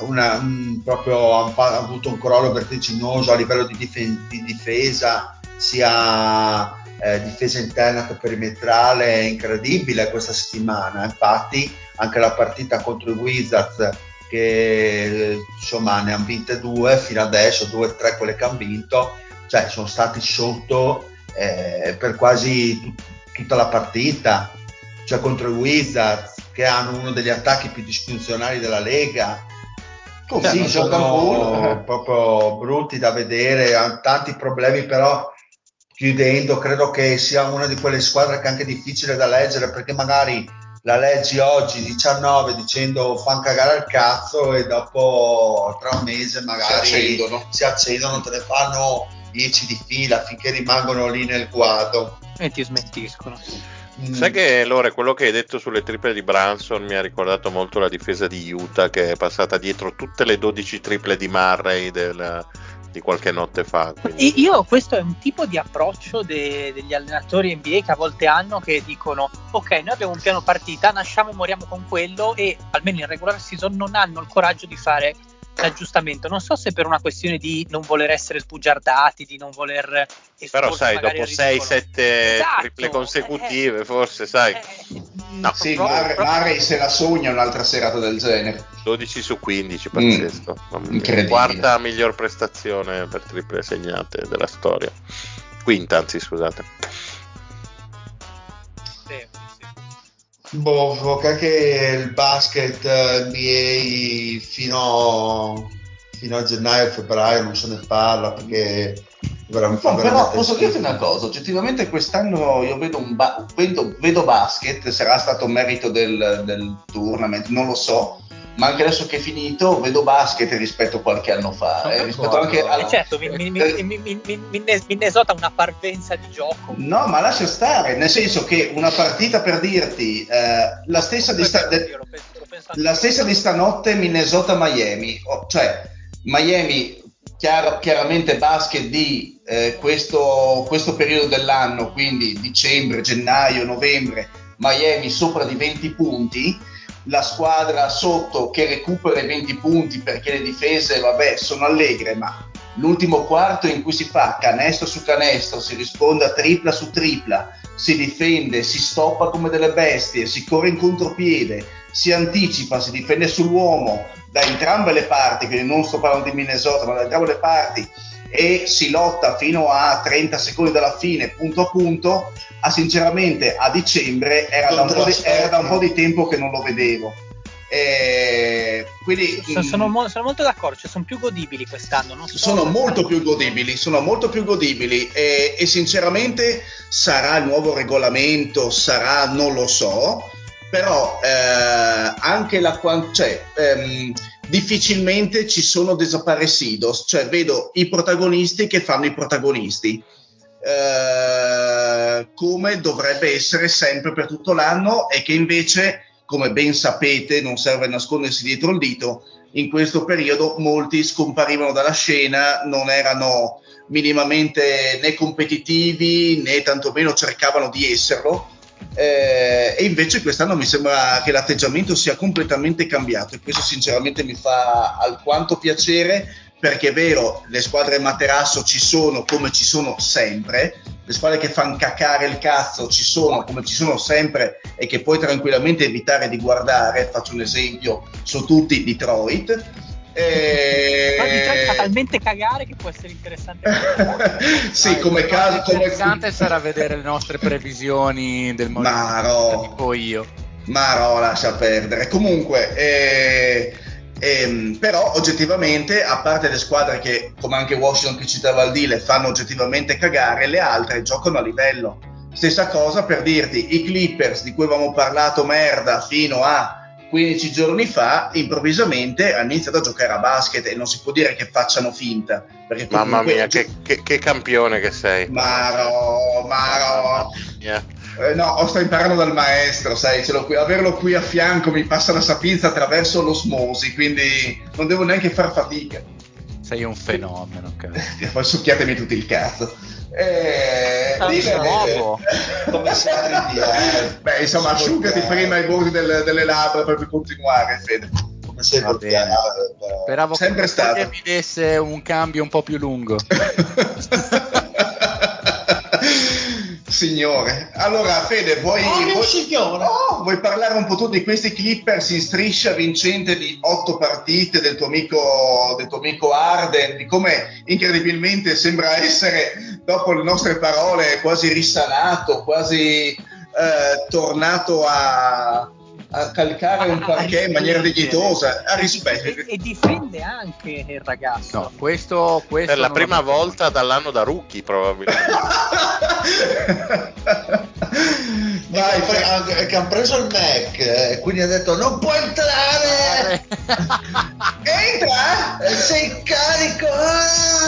una, un, proprio ha avuto un crollo vertiginoso a livello di, difen- di difesa, sia eh, difesa interna che perimetrale, incredibile questa settimana. Infatti, anche la partita contro i Wizards, che insomma ne hanno vinte due fino adesso, due o tre quelle che hanno vinto, cioè sono stati sotto eh, per quasi tut- tutta la partita, cioè contro i Wizards che hanno uno degli attacchi più disfunzionali della Lega Così cioè, sono proprio brutti da vedere, hanno tanti problemi, però chiudendo credo che sia una di quelle squadre che è anche difficile da leggere perché magari la leggi oggi 19 dicendo fan cagare al cazzo e dopo tra un mese magari si accendono, si accendono te ne fanno 10 di fila finché rimangono lì nel quadro e ti smentiscono. Sai che Lore, quello che hai detto sulle triple di Branson mi ha ricordato molto la difesa di Utah che è passata dietro tutte le 12 triple di Murray del, di qualche notte fa. Quindi... Io questo è un tipo di approccio de, degli allenatori NBA che a volte hanno che dicono ok noi abbiamo un piano partita, nasciamo e moriamo con quello e almeno in regular season non hanno il coraggio di fare l'aggiustamento. Non so se per una questione di non voler essere sbugiardati, di non voler. Però, sai, dopo al ridicolo. 6-7 Esatto, triple consecutive, eh, forse, sai, eh, No, Sì, proprio- Mare se la sogna un'altra serata del genere. 12 su 15, pazzesco. Mamma mia. Mm, incredibile. Quarta miglior prestazione per triple segnate della storia. Quinta, anzi, scusate. sì, sì. Boh, Foca che il basket eh, NBA fino, fino a gennaio, febbraio non se ne parla perché veramente, No, però posso dirti una cosa, oggettivamente quest'anno io vedo, un ba- vedo, vedo basket, sarà stato merito del, del tournament, non lo so, ma anche adesso che è finito vedo basket rispetto a qualche anno fa, eh, rispetto anche d'accordo. al- Eh, certo, mi, mi, mi, mi, mi, mi, mi- Minnesota ha una parvenza di gioco. No, ma lascia stare, nel senso che una partita per dirti, eh, la stessa di sta- Io penso- la stessa di stanotte Minnesota-Miami, Oh, cioè Miami chiaro- chiaramente basket di eh, questo, questo periodo dell'anno, quindi dicembre, gennaio, novembre, Miami sopra di 20 punti, la squadra sotto che recupera i 20 punti perché le difese, vabbè, sono allegre, ma l'ultimo quarto in cui si fa canestro su canestro, si risponde a tripla su tripla, si difende, si stoppa come delle bestie, si corre in contropiede, si anticipa, si difende sull'uomo da entrambe le parti, quindi non sto parlando di Minnesota, ma da entrambe le parti, e si lotta fino a 30 secondi dalla fine, punto a punto, a sinceramente a dicembre era da un po' di, era da un po' di tempo che non lo vedevo. Eh, quindi Sono, sono sono molto d'accordo, cioè sono più godibili quest'anno. Non so sono molto più godibili, sono molto più godibili e, e sinceramente sarà il nuovo regolamento, sarà non lo so, però eh, anche la quan- cioè, ehm, difficilmente ci sono desaparecidos, cioè vedo i protagonisti che fanno i protagonisti. eh, come dovrebbe essere sempre per tutto l'anno e che invece, come ben sapete, non serve nascondersi dietro il dito, in questo periodo molti scomparivano dalla scena, non erano minimamente né competitivi né tantomeno cercavano di esserlo. Eh, e invece quest'anno mi sembra che l'atteggiamento sia completamente cambiato e questo sinceramente mi fa alquanto piacere perché è vero, le squadre materasso ci sono come ci sono sempre, le squadre che fanno cacare il cazzo ci sono come ci sono sempre e che puoi tranquillamente evitare di guardare, faccio un esempio su tutti Detroit. Eh, Ma fa talmente cagare che può essere interessante. sì, No, come caso, come interessante sarà vedere le nostre previsioni del no. tipo io. Ma no, lascia perdere. Comunque, eh, ehm, però oggettivamente, a parte le squadre che, come anche Washington che citava il Dile, fanno oggettivamente cagare, le altre giocano a livello. Stessa cosa per dirti, i Clippers di cui avevamo parlato merda fino a 15 giorni fa, improvvisamente hanno iniziato a giocare a basket e non si può dire che facciano finta. Perché Mamma mia, che, che- che campione che sei. Ma no, ma no. Mamma mia. Eh, no, sto imparando dal maestro, sai, qui- averlo qui a fianco mi passa la sapienza attraverso l'osmosi, quindi non devo neanche far fatica. Sei un fenomeno, cazzo. Poi succhiatemi tutto il cazzo. Eh, nuovo. come sempre eh, Beh, insomma, Si asciugati prima i bordi del- delle labbra per continuare, Fede. come sempre Va bene. eh, Speravo Sempre che stato. mi desse un cambio un po' più lungo. Signore, allora Fede, vuoi, Oh, vuoi-. Oh, vuoi parlare un po' tu di questi Clippers in striscia vincente di otto partite del tuo amico, del tuo amico Arden, di come incredibilmente sembra essere, dopo le nostre parole, quasi risanato, quasi eh, tornato a, a calcare un parquet in maniera dignitosa, a rispetto. E, e difende anche il ragazzo. No, questo, questo Per la prima volta dall'anno da rookie, probabilmente. Vai, e poi Fede. anche- che hanno preso il Mac e quindi ha detto non può entrare Entra! Eh, sei carico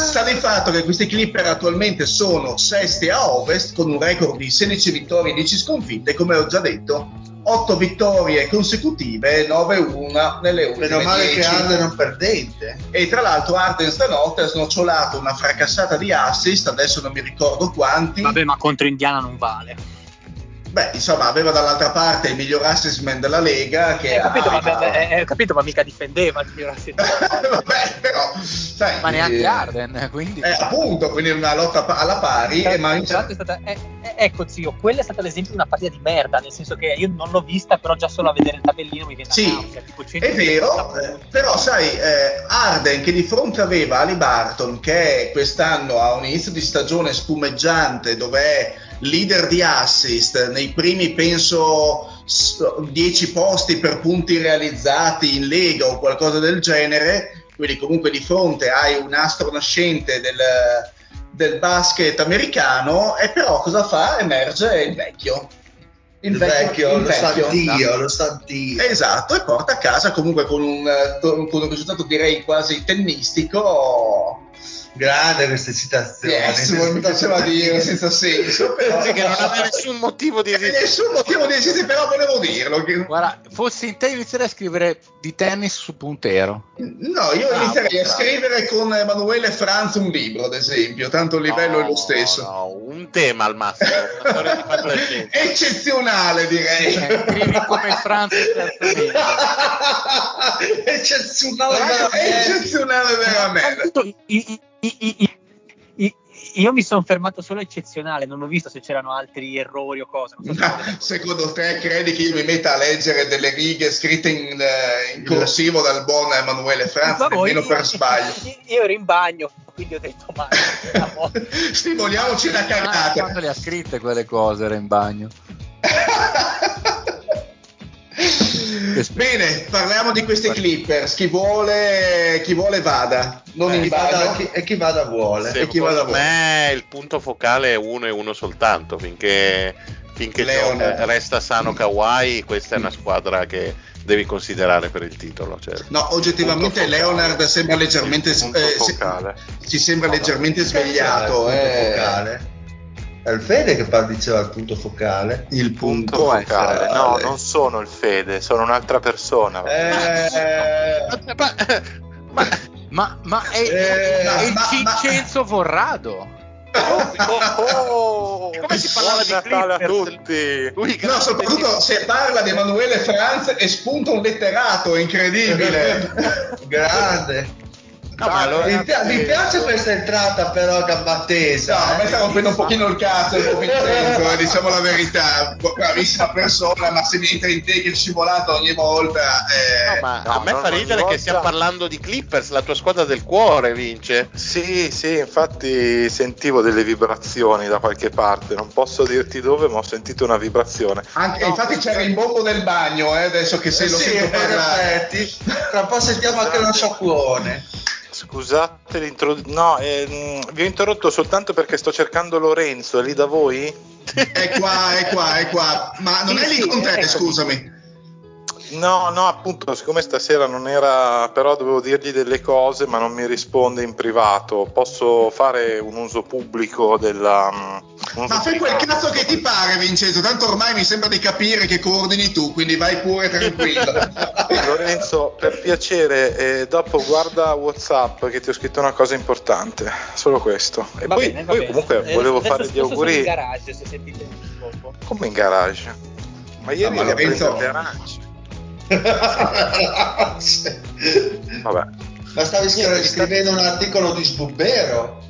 Sta di fatto che questi Clipper attualmente sono sesti a ovest con un record di 16 vittorie e 10 sconfitte, come ho già detto, 8 vittorie consecutive, 9-1 nelle ultime meno male 10. che Arden non perdente E tra l'altro Arden stanotte ha snocciolato una fracassata di assist, adesso non mi ricordo quanti. Vabbè, ma contro Indiana non vale. Beh, insomma, aveva dall'altra parte il miglior assessment della Lega che Ho capito, ha... ma, eh, eh, capito, ma mica difendeva il miglior assessment. Vabbè, però, sai, Ma neanche eh, Arden, quindi... eh, appunto, quindi una lotta alla pari, e ma è stata- eh, eh, ecco zio, quella è stata l'esempio di una partita di merda, nel senso che io non l'ho vista, però già solo a vedere il tabellino mi viene Sì, la nausea, tipo 100 È vero, eh, però sai, eh, Arden che di fronte aveva Ali Barton che quest'anno ha un inizio di stagione spumeggiante dove è leader di assist nei primi penso s- 10 posti per punti realizzati in Lega o qualcosa del genere, quindi comunque di fronte hai un astro nascente del, del basket americano e però cosa fa? Emerge il vecchio. Il vecchio, il lo vecchio. stantio, lo stantio. Esatto, e porta a casa comunque con un, con un risultato direi quasi tennistico. Grande queste citazioni. Yes, mi piaceva dire senza senso, però Sì, che non aveva nessun motivo di esistere. nessun motivo di esistere, però volevo dirlo. che- Guarda, fossi in te inizierei a scrivere di tennis su puntero. No, io Bravo, inizierei a bravo. scrivere con Emanuele Franz un libro, ad esempio, tanto il livello è lo No, stesso. no, un tema al massimo, di. Eccezionale, direi. Eh, scrivi come Franz. Eccezionale eccezionale veramente. Io mi sono fermato solo eccezionale, non ho visto se c'erano altri errori o cose. so se- Ma secondo te credi che io mi metta a leggere delle righe scritte in, eh, in corsivo dal buon Emanuele Franz, nemmeno per sbaglio? Io ero in bagno, quindi ho detto ma Stimoliamoci la Ah, cagata. quando le ha scritte quelle cose era in bagno. Bene, parliamo di questi Clippers. Chi vuole, chi vuole vada. Non Eh, Chi vada- chi- e chi vada vuole. Sì. chi va da Secondo voi? me il punto focale è uno e uno soltanto, finché, finché resta sano Kawhi, questa è una squadra che devi considerare per il titolo. cioè. No, oggettivamente. Leonard sembra leggermente, eh, si- focale. ci sembra leggermente Il svegliato. eh. È il Fede che parla, diceva il punto focale. Il Punto punto focale. focale. No, non sono il Fede, sono un'altra persona. Eh, Ma, ma- Ma, ma è, Eh, è il ma- ma- Vincenzo Vorrado. Oh, Come si parlava buon di Natale a tutti. lui No, soprattutto se parla di Emanuele Franz e spunta un letterato, è incredibile. grande. No, ma allora- mi, pi- mi piace questa entrata però gambattesa. No, a me eh. sta rompendo un pochino il cazzo il tuo Vincenzo, eh, diciamo la verità. Bravissima persona, ma se mi entra in te che il scivolato ogni volta. eh, No, ma no, a me no, fa ridere volta- che stiamo parlando di Clippers, la tua squadra del cuore vince. Sì, sì, infatti sentivo delle vibrazioni da qualche parte, non posso dirti dove, ma ho sentito una vibrazione. anche- infatti c'era il bombo del bagno, eh, adesso che se lo sì, sento in parlare. Tra un po' sentiamo anche lo sciacquone. Scusate l'introduzione, no, ehm, vi ho interrotto soltanto perché sto cercando Lorenzo, è lì da voi? È qua, è qua, è qua. Ma non Sì, è lì con te, ecco. scusami. No, no, appunto, siccome stasera non era, però dovevo dirgli delle cose, ma non mi risponde in privato. Posso fare un uso pubblico della. mm, un uso Ma fai quel cazzo che ti pare, Vincenzo. Tanto ormai mi sembra di capire che coordini tu, quindi vai pure tranquillo. Lorenzo, per piacere, eh, dopo guarda WhatsApp che ti ho scritto una cosa importante, solo questo. E Va poi, bene, poi comunque Eh, volevo fare gli auguri. in garage se sentite il fuoco. Come in garage? Ma ieri ma eri a Lorenzo- le arance. Vabbè. Ma stavi scri- scrivendo un articolo di Sbubbero?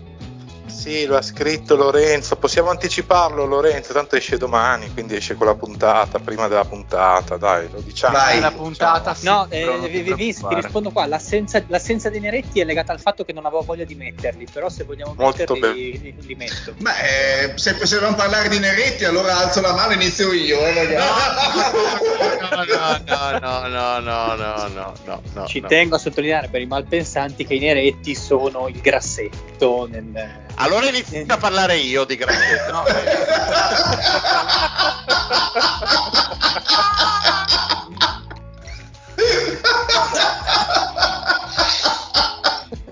Sì, lo ha scritto Lorenzo. Possiamo anticiparlo, Lorenzo. Tanto esce domani, quindi esce con la puntata, prima della puntata. Dai, lo diciamo. Vai. la puntata sì, No, eh, vi- vi- vi- ti rispondo qua, l'assenza, l'assenza dei neretti è legata al fatto che non avevo voglia di metterli, però se vogliamo Molto metterli li, li metto. Beh, eh, se, dobbiamo parlare di Neretti, allora alzo la mano e inizio io, eh. No, no, no, no, no, no, no, no, no. Ci no. tengo a sottolineare per i malpensanti che i neretti sono il grassetto nel... Allora inizio a parlare io di Grassetto. No, eh,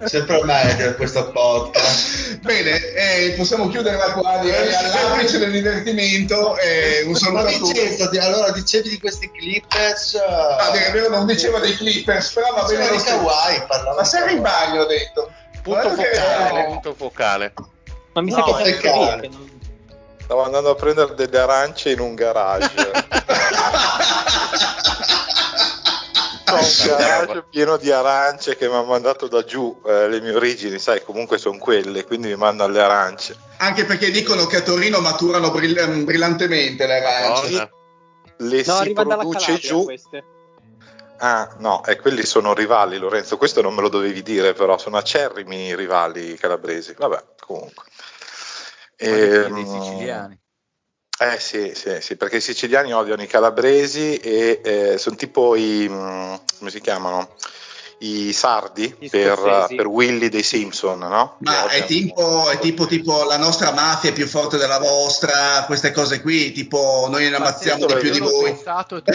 Sempre meglio questo podcast. Bene, eh, possiamo chiuderla qua, direi all'apice del divertimento. eh, un Ma saluto a tutti. Allora dicevi di questi Clippers? Ah, il vero, non diceva dei Clippers, però va bene di parlava Ma sei in bagno, ho detto. Punto focale, eh, punto focale. Ma mi No, sa che è già è in teoria caro. che non... Stavo andando a prendere delle arance in un garage. Ho un garage pieno di arance che mi ha mandato da giù. eh, le mie origini, sai, comunque sono quelle, quindi mi mandano le arance. Anche perché dicono che a Torino maturano brill- brillantemente le arance. Madonna. Le No, si produce giù. queste. Ah, no, e quelli sono rivali, Lorenzo. Questo non me lo dovevi dire, però sono acerrimi rivali calabresi. Vabbè, comunque. dei Ehm, siciliani. Eh sì, sì, sì, perché i siciliani odiano i calabresi e eh, sono tipo i, mm, come si chiamano? I sardi per, per Willy dei Simpson, no? Ma è tipo, è tipo, tipo la nostra mafia è più forte della vostra, queste cose qui, tipo noi ne ammazziamo di più di voi. pensato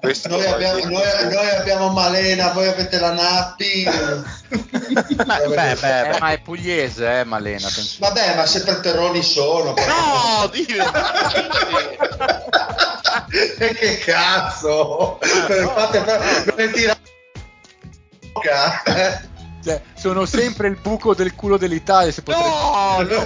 Questo Noi abbiamo, noi, noi abbiamo Malena, voi avete la Nappi. Beh, beh, beh, Eh, ma è pugliese, eh, Malena. attenzione. Vabbè, ma se per terroni sono. No, dillo. E che cazzo? Per- fate per- non Eh, Cioè, sono sempre il buco del culo dell'Italia. Se potrebbe... No, no.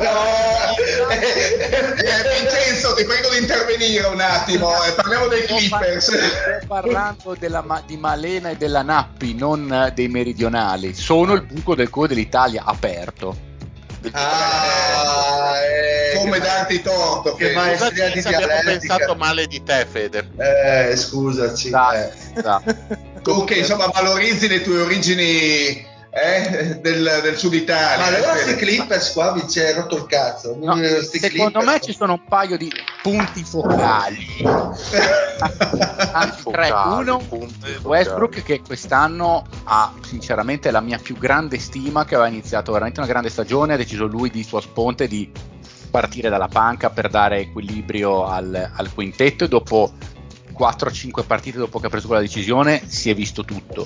Eh, Vincenzo, ti prego di intervenire un attimo, eh, parliamo dei Sto Clippers. sto parlando della di Malena e della Nappi, non eh, dei meridionali. Sono il buco del culo dell'Italia aperto. Ah, eh, Come che darti torto, che Scusate di abbiamo dialettica. pensato male di te, Fede. Eh, scusaci. Esatto, eh. esatto. Tu che insomma valorizzi le tue origini eh, del, del sud Italia. Ma allora Fede. questi Clippers qua vi hai rotto il cazzo. No, Questi secondo Clippers- me ci sono un paio di punti focali. Anzi, tre. Uno, eh, focali. Westbrook che quest'anno ha sinceramente la mia più grande stima, che aveva iniziato veramente una grande stagione, ha deciso lui di sua sponte di partire dalla panca per dare equilibrio al, al quintetto e dopo 4-5 partite dopo che ha preso quella decisione si è visto tutto.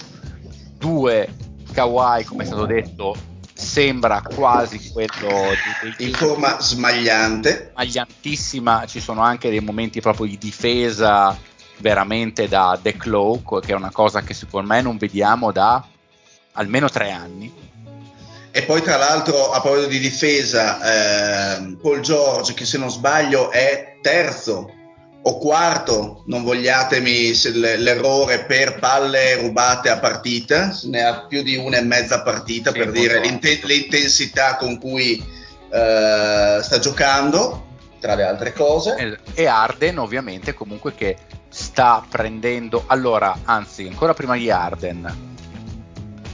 Due, Kawhi, come è stato detto, sembra quasi quello di, di- In forma smagliante. smagliantissima, ci sono anche dei momenti proprio di difesa veramente da The co- che è una cosa che secondo me non vediamo da almeno tre anni. E poi tra l'altro a proposito di difesa, ehm, Paul George che se non sbaglio è terzo o quarto, non vogliatemi l'errore per palle rubate a partita, ne ha più di una e mezza partita Sì, per dire alto. l'inte- l'intensità con cui eh, sta giocando, tra le altre cose. E- Arden ovviamente comunque che sta prendendo... Allora, anzi, ancora prima di Arden,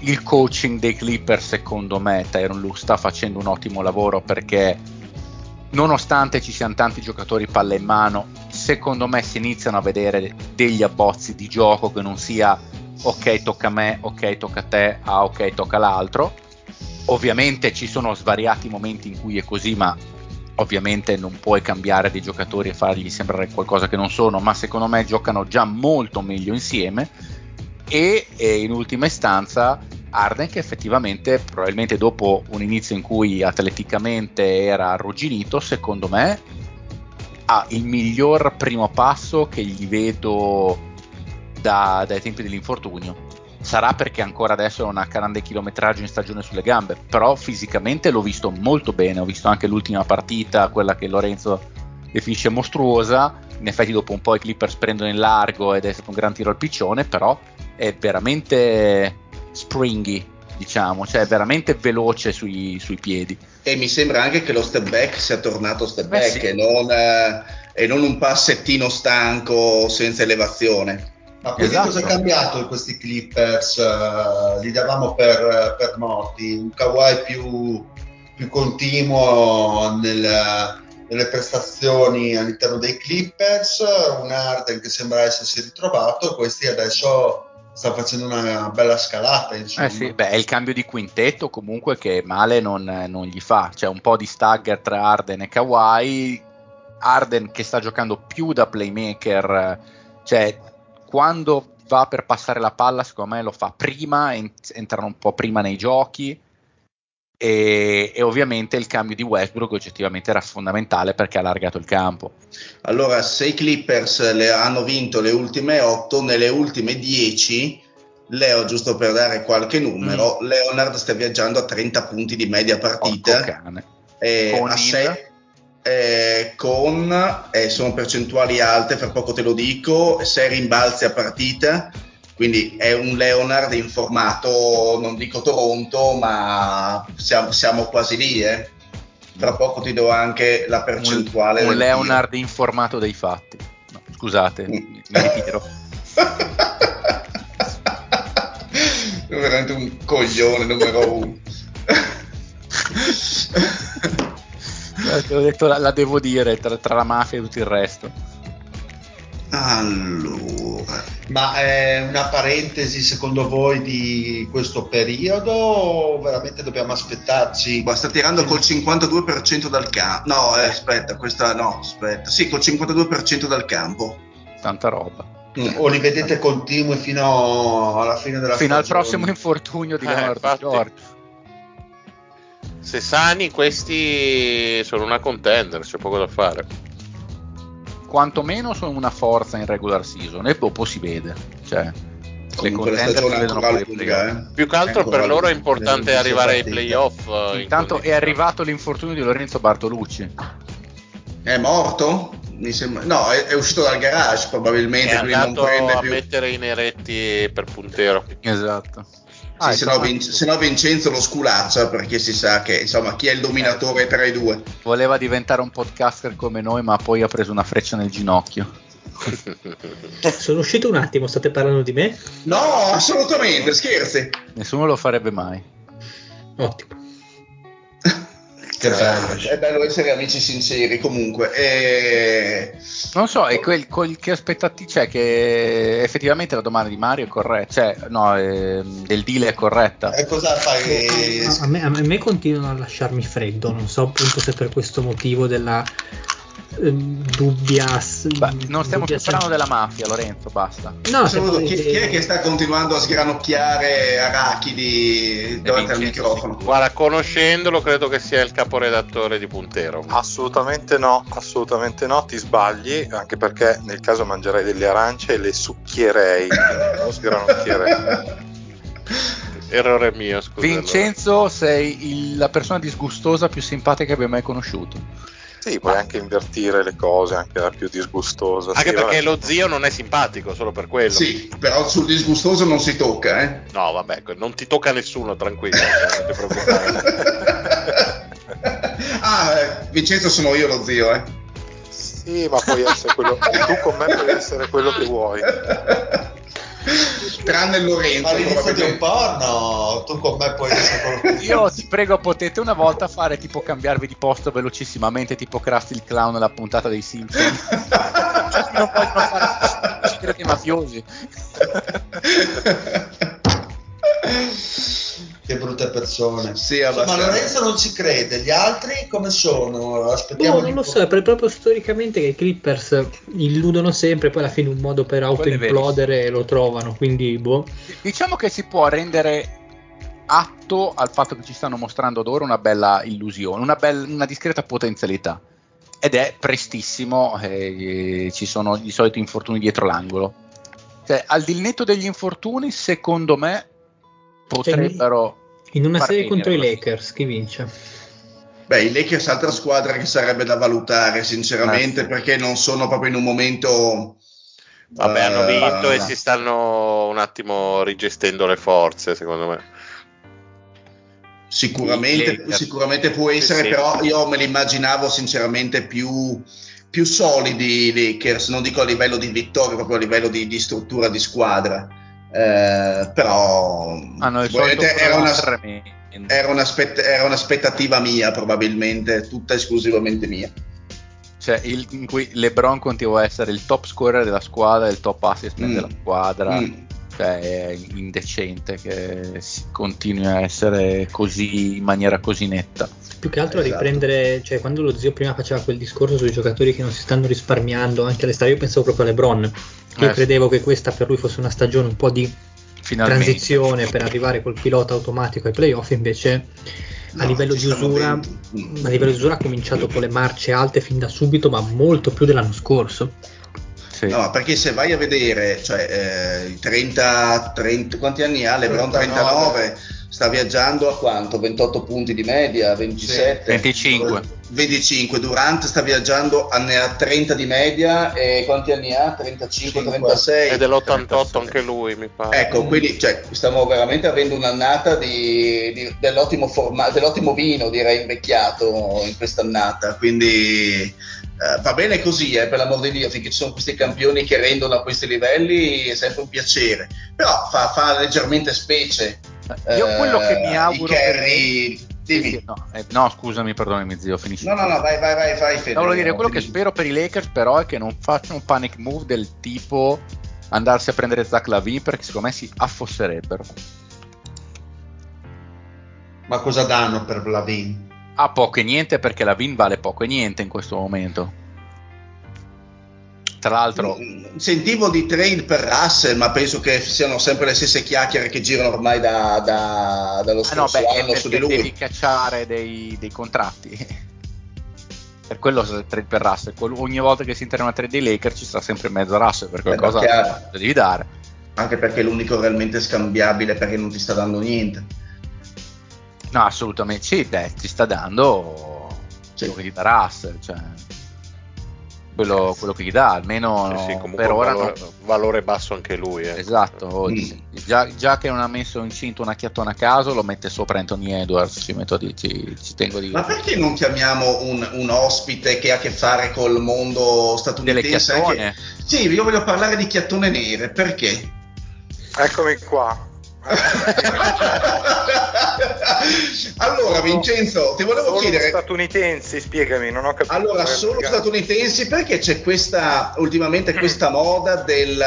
il coaching dei Clippers secondo me Tyron Lu sta facendo un ottimo lavoro perché nonostante ci siano tanti giocatori palla in mano, secondo me si iniziano a vedere degli abbozzi di gioco che non sia ok tocca a me, ok tocca a te, ah ok tocca all'altro. Ovviamente ci sono svariati momenti in cui è così, ma ovviamente non puoi cambiare dei giocatori e fargli sembrare qualcosa che non sono, ma secondo me giocano già molto meglio insieme e, e in ultima istanza Arden che effettivamente probabilmente dopo un inizio in cui atleticamente era arrugginito, secondo me ha il miglior primo passo che gli vedo da- dai tempi dell'infortunio. Sarà perché ancora adesso non ha grande chilometraggio in stagione sulle gambe, però fisicamente l'ho visto molto bene, ho visto anche l'ultima partita, quella che Lorenzo definisce mostruosa, in effetti dopo un po' i Clippers prendono in largo ed è stato un gran tiro al piccione, però è veramente springy, diciamo, cioè è veramente veloce sui, sui piedi. E mi sembra anche che lo step back sia tornato step Beh, back sì. e, non, eh, e non un passettino stanco senza elevazione. Ma quindi Esatto. cosa è cambiato in questi Clippers? Eh, li davamo per, per morti, un Kawhi più, più continuo nel- nelle prestazioni all'interno dei Clippers, un Arden che sembra essersi ritrovato, questi adesso stanno facendo una bella scalata. Insomma. Eh sì, beh, è il cambio di quintetto comunque che male non, non gli fa. C'è un po' di stagger tra Arden e Kawhi. Arden che sta giocando più da playmaker, cioè quando va per passare la palla, secondo me lo fa prima, en- entrano un po' prima nei giochi. E, e ovviamente il cambio di Westbrook oggettivamente era fondamentale perché ha allargato il campo. Allora, se i Clippers le hanno vinto le ultime 8, nelle ultime 10, Leo, giusto per dare qualche numero, Leonard sta viaggiando a 30 punti di media partita. cane. E Con a il- se- eh, con, eh, sono percentuali alte, fra poco te lo dico, 6 rimbalzi a partita, quindi è un Leonard in formato, non dico Toronto, ma siamo, siamo quasi lì, eh. Tra poco ti do anche la percentuale. Un, un Leonard informato dei fatti. No, scusate, mi ritiro. È veramente un coglione numero uno. Eh, l'ho detto, la, la devo dire tra, tra la mafia e tutto il resto. Allora, Ma è una parentesi secondo voi di questo periodo o veramente dobbiamo aspettarci? boh, sta tirando col 52% dal campo. No, eh, aspetta, questa no, aspetta. Sì, col 52% dal campo. Tanta roba. Mm. O li vedete continui fino alla fine della Fino al stagione? prossimo infortunio di Eh, Leonard infatti. George. Se sani, questi sono una contender, c'è poco da fare. Quantomeno sono una forza in regular season e dopo si vede. Cioè, Comunque la contender si vedono poi lunga, playoff. eh. Più che altro per loro è importante arrivare ai playoff. eh, in Intanto è arrivato l'infortunio di Lorenzo Bartolucci. È morto? Mi sembra... No, è, è uscito dal garage probabilmente, È non andato prende a più. mettere i neretti per puntero. Esatto. Sì, Ah, se, no, Vin- se no Vincenzo lo sculaccia perché si sa che insomma chi è il dominatore tra i due. Voleva diventare un podcaster come noi, ma poi ha preso una freccia nel ginocchio. Sono uscito un attimo, state parlando di me? No, assolutamente, scherzi. Nessuno lo farebbe mai. Ottimo. Che bello. È bello essere amici sinceri comunque. E... Non so, e quel, quel- che aspettati c'è che effettivamente la domanda di Mario è corretta, cioè no, ehm, del deal è corretta. E cosa fai? A me, a me continuano a lasciarmi freddo, non so appunto se per questo motivo della dubbia. s- Beh, non stiamo dubbia più parlando della mafia, Lorenzo, basta. No, sempre- chi, chi è che sta continuando a sgranocchiare arachidi davanti al microfono? Guarda, conoscendolo, credo che sia il caporedattore di Puntero. Assolutamente no, assolutamente no, ti sbagli, anche perché nel caso mangerei delle arance e le succhierei, non sgranocchierei. Errore mio, scusa. Vincenzo, sei il- la persona disgustosa più simpatica che abbia mai conosciuto. Sì, puoi anche invertire le cose, anche la più disgustosa. Anche Sì, perché vabbè. lo zio non è simpatico, solo per quello. Sì, però sul disgustoso non si tocca, eh. No, vabbè, non ti tocca nessuno, tranquillo, non ti preoccupare. ah, eh, Vincenzo sono io lo zio, eh. Sì, ma puoi essere quello. tu con me puoi essere quello che vuoi. Tranne Lorenzo. Ma all'inizio di un porno, tu con me puoi essere Io ti prego, potete una volta fare tipo cambiarvi di posto velocissimamente, tipo Krusty il clown nella puntata dei Simpson. non vogliono fare uccidere mafiosi. Che brutte persone. Sì, Ma. Lorenzo non ci crede, gli altri come sono? Aspettiamo Boh, di- non lo so, è per- proprio storicamente che i Clippers illudono sempre, poi alla fine un modo per autoimplodere lo trovano, quindi boh. Diciamo che si può rendere atto al fatto che ci stanno mostrando ad ora una bella illusione, una, bella- una discreta potenzialità. Ed è prestissimo, eh, ci sono i soliti infortuni dietro l'angolo. Cioè, al di netto degli infortuni, secondo me potrebbero. In una serie contro i. Lakers, chi vince? Beh, i Lakers altra squadra che sarebbe da valutare, sinceramente, Eh, sì. perché non sono proprio in un momento. Vabbè, hanno eh, vinto e si stanno un attimo rigestendo le forze, secondo me. Sicuramente, sicuramente può essere, sì. però io me li immaginavo sinceramente più, più solidi i Lakers, non dico a livello di vittoria, proprio a livello di, di struttura di squadra. Eh, però solito probabilmente era, una, era, un'aspett- era un'aspettativa mia, probabilmente, tutta esclusivamente mia. Cioè, il- in cui LeBron continua a essere il top scorer della squadra, il top assist Mm. della squadra. Mm. Cioè, è indecente che si continui a essere così in maniera così netta. Più che altro a Esatto. riprendere, cioè quando lo zio prima faceva quel discorso sui giocatori che non si stanno risparmiando anche all'estate, io pensavo proprio a LeBron. Io Eh, credevo che questa per lui fosse una stagione un po' di Finalmente. transizione per arrivare col pilota automatico ai playoff, invece a No, livello di stanno usura a livello di usura ha cominciato con le marce alte fin da subito, ma molto più dell'anno scorso. Sì. No, perché se vai a vedere, cioè, eh, i 30, 30, quanti anni ha LeBron? 39. 39, sta viaggiando a quanto? 28 punti di media, 27? 25. 25, Durant sta viaggiando a, ne ha 30 di media e quanti anni ha? 35, 36? È dell'88 anche lui, mi pare. Ecco, quindi cioè, stiamo veramente avendo un'annata di, di- dell'ottimo, forma- dell'ottimo vino, direi, invecchiato in quest'annata. Quindi eh, va bene così, eh, per l'amor di Dio, finché ci sono questi campioni che rendono a questi livelli è sempre un piacere. Però fa, fa leggermente specie. Io quello che mi eh, auguro I per- Kerry... Sì, no, eh, no, scusami, perdonami, zio, finisci. No, no, no, vai, vai, vai, vai, Fede. No, volevo dire, quello che spero per i Lakers però è che non facciano un panic move del tipo andarsi a prendere Zach Lavin perché secondo me si affosserebbero. Ma cosa danno per Lavin? A poco e niente perché Lavin vale poco e niente in questo momento. Tra l'altro, Sentivo di trade per Russell, ma penso che siano sempre le stesse chiacchiere che girano ormai da- da- dallo ah no, scorso beh, anno su di lui. devi cacciare dei, dei contratti. per quello trade per Russell. Ogni volta che si entra in una trade dei Lakers ci sta sempre in mezzo a Russell per Eh, qualcosa lo devi dare. Anche perché è l'unico realmente scambiabile perché non ti sta dando niente. No, assolutamente sì, beh, ti sta dando Sì. quello che ti dà Russell, cioè quello, quello che gli dà, almeno Sì, sì, comunque per ora valore, no. valore basso anche lui. eh. Esatto, Mm. già, già che non ha messo incinto una chiattona a caso, lo mette sopra Anthony Edwards, ci, metto di- ci, ci tengo di Ma perché non chiamiamo un, un ospite che ha a che fare col mondo delle statunitense? chiattone? Anche- Sì, io voglio parlare di chiattone nere, perché? Eccomi qua. allora, Vincenzo, ti volevo Solo chiedere. statunitensi, spiegami, non ho capito. Allora, Perché- solo statunitensi perché c'è questa ultimamente questa moda del,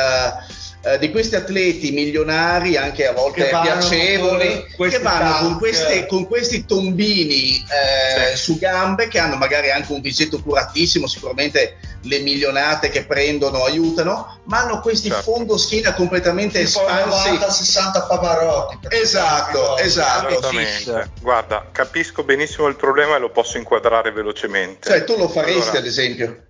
eh, di questi atleti milionari, anche a volte piacevoli, con questi che vanno con, tank. queste- con questi tombini eh, Sì. su gambe che hanno magari anche un visetto curatissimo, sicuramente le milionate che prendono aiutano, ma hanno questi Certo. fondoschina completamente Tipo espansi. 90-60 Pavarotti. Esatto, esatto. Assolutamente. Guarda, capisco benissimo il problema e lo posso inquadrare velocemente. Cioè, tu lo faresti Allora, ad esempio?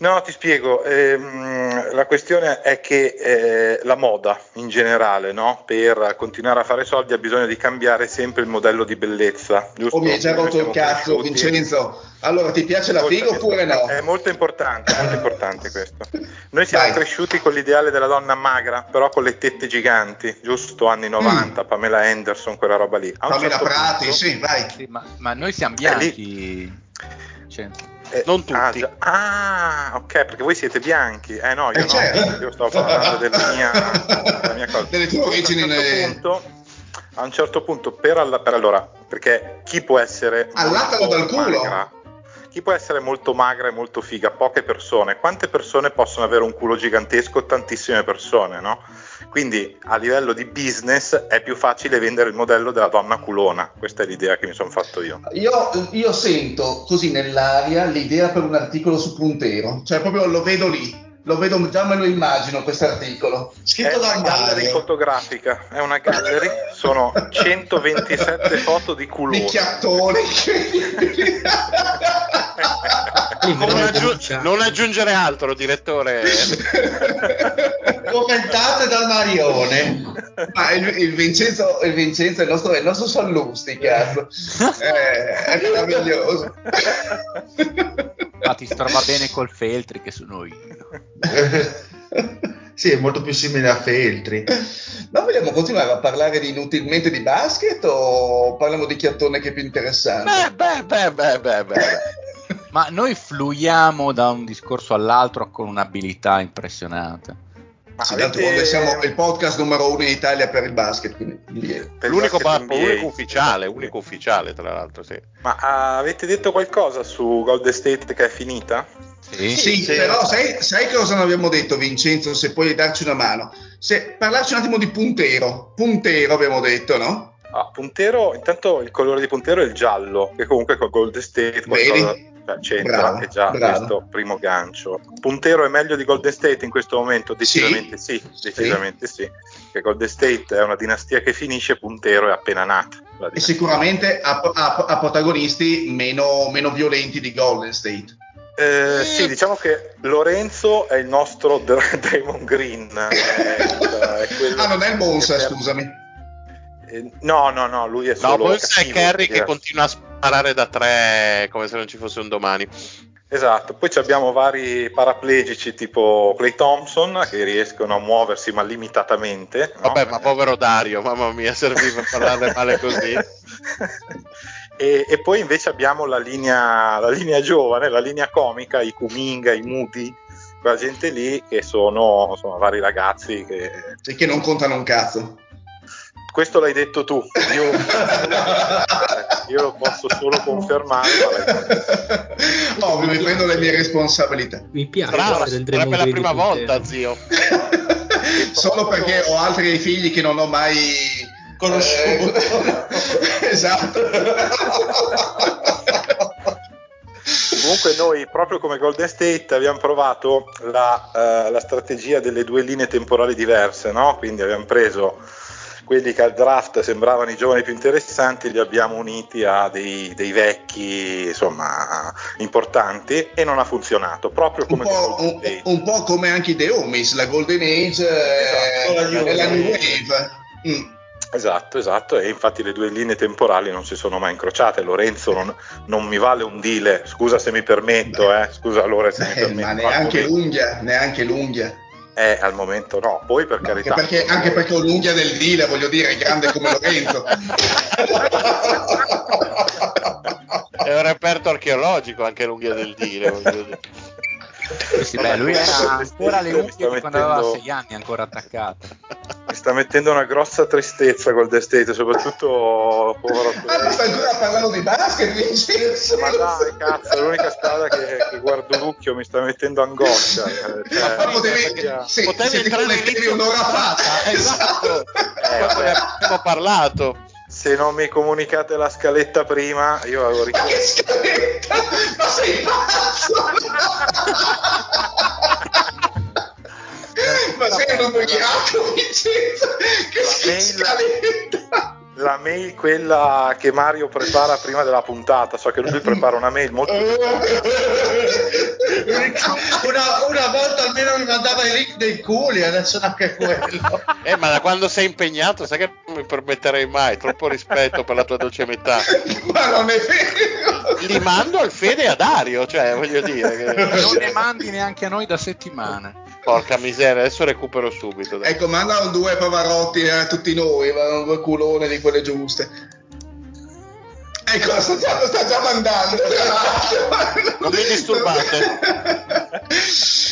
No, ti spiego. ehm, la questione è che eh, la moda in generale, no? per continuare a fare soldi, ha bisogno di cambiare sempre il modello di bellezza. Giusto? Oh, mi hai già rotto il cazzo, cresciuti. Vincenzo. Allora, ti piace la figa oppure no? È molto importante, molto importante questo. Noi siamo Vai. cresciuti con l'ideale della donna magra, però con le tette giganti, giusto? Anni 90, Pamela Anderson, quella roba lì. Mm. Pamela certo Prati, punto- sì, vai. Sì, ma, ma noi siamo Eh, bianchi. Cioè, Eh, Non tutti. Ah. Ah, ok, perché voi siete bianchi. Eh no, io Eh, no. certo. Io sto parlando della mia, della mia cosa. Delle tue origini A un certo punto, a un certo punto per, alla- per allora, perché chi può essere Allattalo molto dal culo. magra? Chi può essere molto magra e molto figa? Poche persone. Quante persone possono avere un culo gigantesco? Tantissime persone, no? Quindi a livello di business è più facile vendere il modello della donna culona. Questa è l'idea che mi sono fatto io. Io, io sento così nell'aria l'idea per un articolo su Puntero, cioè proprio lo vedo lì, lo vedo, già me lo immagino questo articolo. È Scritto da una gallery Mario. fotografica, è una gallery, sono 127 foto di culoni. Nicchiattoni. Non, aggiu- denuncia. non aggiungere altro, direttore. Commentate dal Marione. Ma il, il Vincenzo, il Vincenzo è il nostro, è il nostro Sallusti, cazzo. Eh, è meraviglioso. Ma ti trova bene col Feltri che sono io. sì, è molto più simile a Feltri. Ma vogliamo continuare a parlare di inutilmente di basket o parliamo di chiattone che è più interessante? Beh, beh, beh, beh, beh, beh. Ma noi fluiamo da un discorso all'altro con un'abilità impressionante. Ma Sì, avete- d'altronde siamo il podcast numero uno in Italia per il basket, quindi per L'unico, basket ba- NBA. unico ufficiale, unico ufficiale, tra l'altro, sì. Ma ah, avete detto qualcosa su Golden State che è finita? Sì, Sì, sì. però sai, sai cosa non abbiamo detto, Vincenzo? Se puoi darci una mano. Se, parlarci un attimo di puntero. Puntero abbiamo detto, no? Ah, puntero, intanto il colore di puntero è il giallo, che comunque con Golden State qualcosa Vedi? Cioè, c'entra, Bravo, è già bravo. questo primo gancio. Puntero è meglio di Golden State in questo momento? Decisamente sì, decisamente sì. Perché Golden State è una dinastia che finisce, Puntero è appena nata. E sicuramente ha, ha- ha protagonisti meno, meno violenti di Golden State. Eh, sì, diciamo che Lorenzo è il nostro Dr- Draymond Green. è quello ah, non è il Monza, per- scusami. Eh, no, no, no, lui è No, solo poi c'è cattivo, Kerry che continua a sparare da tre come se non ci fosse un domani. Esatto, poi abbiamo vari paraplegici tipo Clay Thompson che riescono a muoversi ma limitatamente. no? Vabbè, ma povero Dario, mamma mia, serviva a parlarne male così. e, e poi invece abbiamo la linea, la linea giovane, la linea comica, i Kuminga, i Muti, quella gente lì che sono insomma, vari ragazzi che... Sì, che non contano un cazzo. Questo l'hai detto tu, io, io lo posso solo confermare. Ovvio, mi prendo le mie responsabilità. Mi piace Bravo, sarebbe la prima volta, zio. Solo perché ho altri figli che non ho mai Conosciuto. Eh, esatto. Comunque noi, proprio come Golden State, abbiamo provato la, eh, la strategia delle due linee temporali diverse, no? Quindi abbiamo preso quelli che al draft sembravano i giovani più interessanti, li abbiamo uniti a dei, dei vecchi, insomma, importanti e non ha funzionato, proprio un, come po', con Golden un, un po' come anche i The Homies, la Golden Age eh, Esatto, New e la New Wave. Mm. Esatto, esatto, e infatti le due linee temporali non si sono mai incrociate. Lorenzo non, non mi vale un dile, scusa se mi permetto, eh, scusa se mi Eh, permetto. ma neanche l'unghia, neanche l'unghia. Eh, al momento no, poi per Anche carità. perché, anche perché ho l'unghia del dile, voglio dire, grande come Lorenzo. È un reperto archeologico anche l'unghia del dire. Sì, beh, lui era ancora le unghie quando aveva mettendo- 6 anni, ancora attaccato. Sta mettendo una grossa tristezza Golden State, soprattutto povero Ah, ma stai ancora parlando di basket, Vincenzo? Ma dai, cazzo, è l'unica squadra che, che guardo Lucchio mi sta mettendo angoscia. eh, cioè, Ma potevi, sì, Potevi entrare all'inizio un'ora fa. puntata, esatto. Eh, Quando ne vabbè. abbiamo parlato. se non mi comunicate la scaletta prima, io avevo Ma che richiesto. scaletta? Ma sei pazzo? Ma sei un ubriaco, Vincenzo? Che La mail- scaletta? La mail, quella che Mario prepara prima della puntata, so che lui prepara una mail molto. una, una volta almeno mi mandava i link dei culi, adesso anche quello. Eh, ma da quando sei impegnato, sai che non mi permetterei mai. Troppo rispetto per la tua dolce metà. Ma non è vero! Li mando al Fede e a Dario, cioè, voglio dire. Che... Non ne mandi neanche a noi da settimane. Porca miseria, adesso recupero subito. dai. Ecco, manda un due Pavarotti a tutti noi, ma un due culone di quelle giuste. Ecco, sta già, sta già mandando. Non mi disturbate.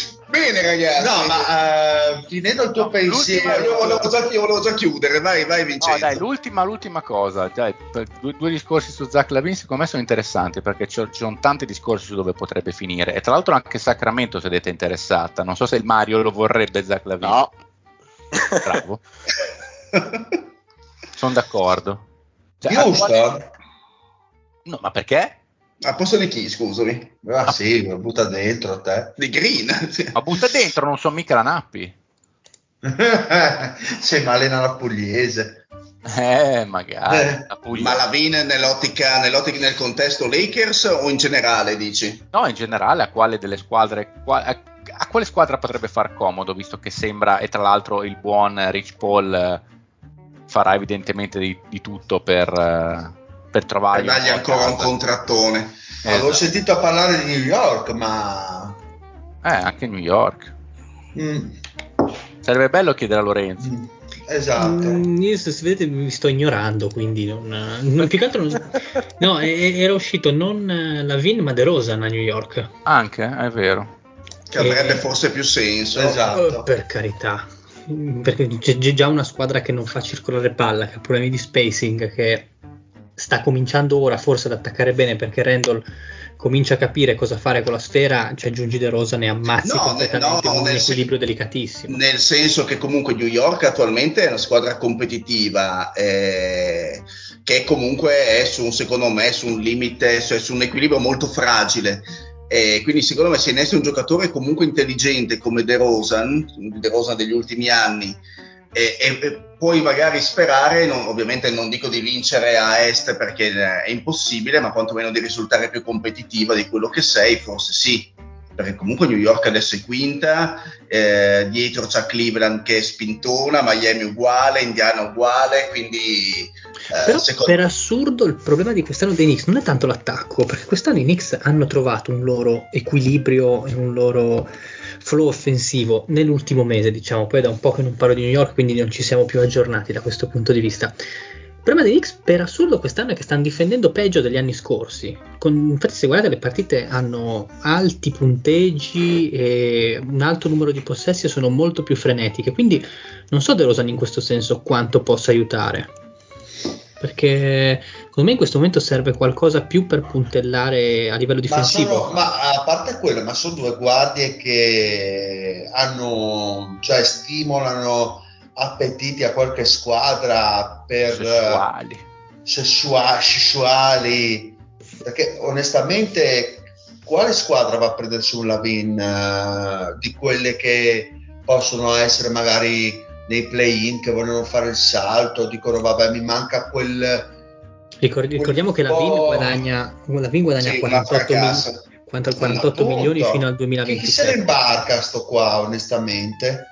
Bene, ragazzi. No, ma eh, finendo il tuo No, pensiero, io volevo, già, io volevo già chiudere, vai, vai No, Vincenzo. dai, l'ultima, l'ultima cosa, dai, per- due, due discorsi su Zach Lavin secondo me sono interessanti perché ci sono tanti discorsi su dove potrebbe finire e tra l'altro anche Sacramento sedete interessata, non so se il Mario lo vorrebbe Zach Lavin. No, Bravo, sono d'accordo. Cioè, giusto? No, ma perché? A posto di chi, scusami? Ah sì, lo butta dentro te. Di Green. sì. Ma butta dentro, non sono mica la Nappi. Sei malena la pugliese. Eh, magari. Eh, la. Ma Lavin nell'ottica, nell'ottica nel contesto Lakers o in generale, dici? No, in generale a quale delle squadre qua- a, a quale squadra potrebbe far comodo, visto che sembra e tra l'altro il buon Rich Paul eh, farà evidentemente di, di tutto per, eh, per trovargli dargli ancora un contrattone. Avevo Esatto. sentito parlare di New York, ma... Eh, anche New York. Mm, Sarebbe bello chiedere a Lorenzo. mm, esatto. Mm, io se vedete mi sto ignorando, quindi non, non- più che altro non- no, e- e- era uscito non eh, la Vin ma De Rosan a New York. Anche, è vero. Che avrebbe Eh, forse più senso. Esatto. Per carità. Perché c'è c'è già una squadra che non fa circolare palla, che ha problemi di spacing, che sta cominciando ora forse ad attaccare bene perché Randall comincia a capire cosa fare con la sfera, ci aggiungi De Rosa ne ammazzi No, completamente no, un equilibrio sen- delicatissimo. Nel senso che comunque New York attualmente è una squadra competitiva eh, che comunque è su, secondo me, su un limite, cioè su un equilibrio molto fragile. E quindi secondo me se innesti un giocatore comunque intelligente come De Rosan, De Rosan degli ultimi anni, e, e- e puoi magari sperare, non- ovviamente non dico di vincere a est perché eh, è impossibile, ma quantomeno di risultare più competitiva di quello che sei, forse sì. perché comunque New York adesso è quinta, eh, dietro c'è Cleveland che è spintona, Miami uguale, Indiana uguale, quindi... Eh, Però secondo... per assurdo il problema di quest'anno dei Knicks non è tanto l'attacco, perché quest'anno i Knicks hanno trovato un loro equilibrio e un loro flow offensivo nell'ultimo mese, diciamo, poi da un po' che non parlo di New York, quindi non ci siamo più aggiornati da questo punto di vista. Il problema dei Knicks per assurdo quest'anno è che stanno difendendo peggio degli anni scorsi. Con, infatti se guardate le partite hanno alti punteggi e un alto numero di possessi e sono molto più frenetiche. Quindi non so De Rosan in questo senso quanto possa aiutare. Perché secondo me in questo momento serve qualcosa più per puntellare a livello difensivo. Ma, sono, ma a parte quello, ma sono due guardie che hanno, cioè stimolano appetiti a qualche squadra per sessuali, sessua- sessuali perché onestamente quale squadra va a prendersi un Lavin uh, di quelle che possono essere magari nei play-in che vogliono fare il salto dicono vabbè mi manca quel Ricord- ricordiamo che Lavin guadagna, Lavin guadagna sì, 48, mi- 48 milioni fino al 2027 chi se ne imbarca sto qua onestamente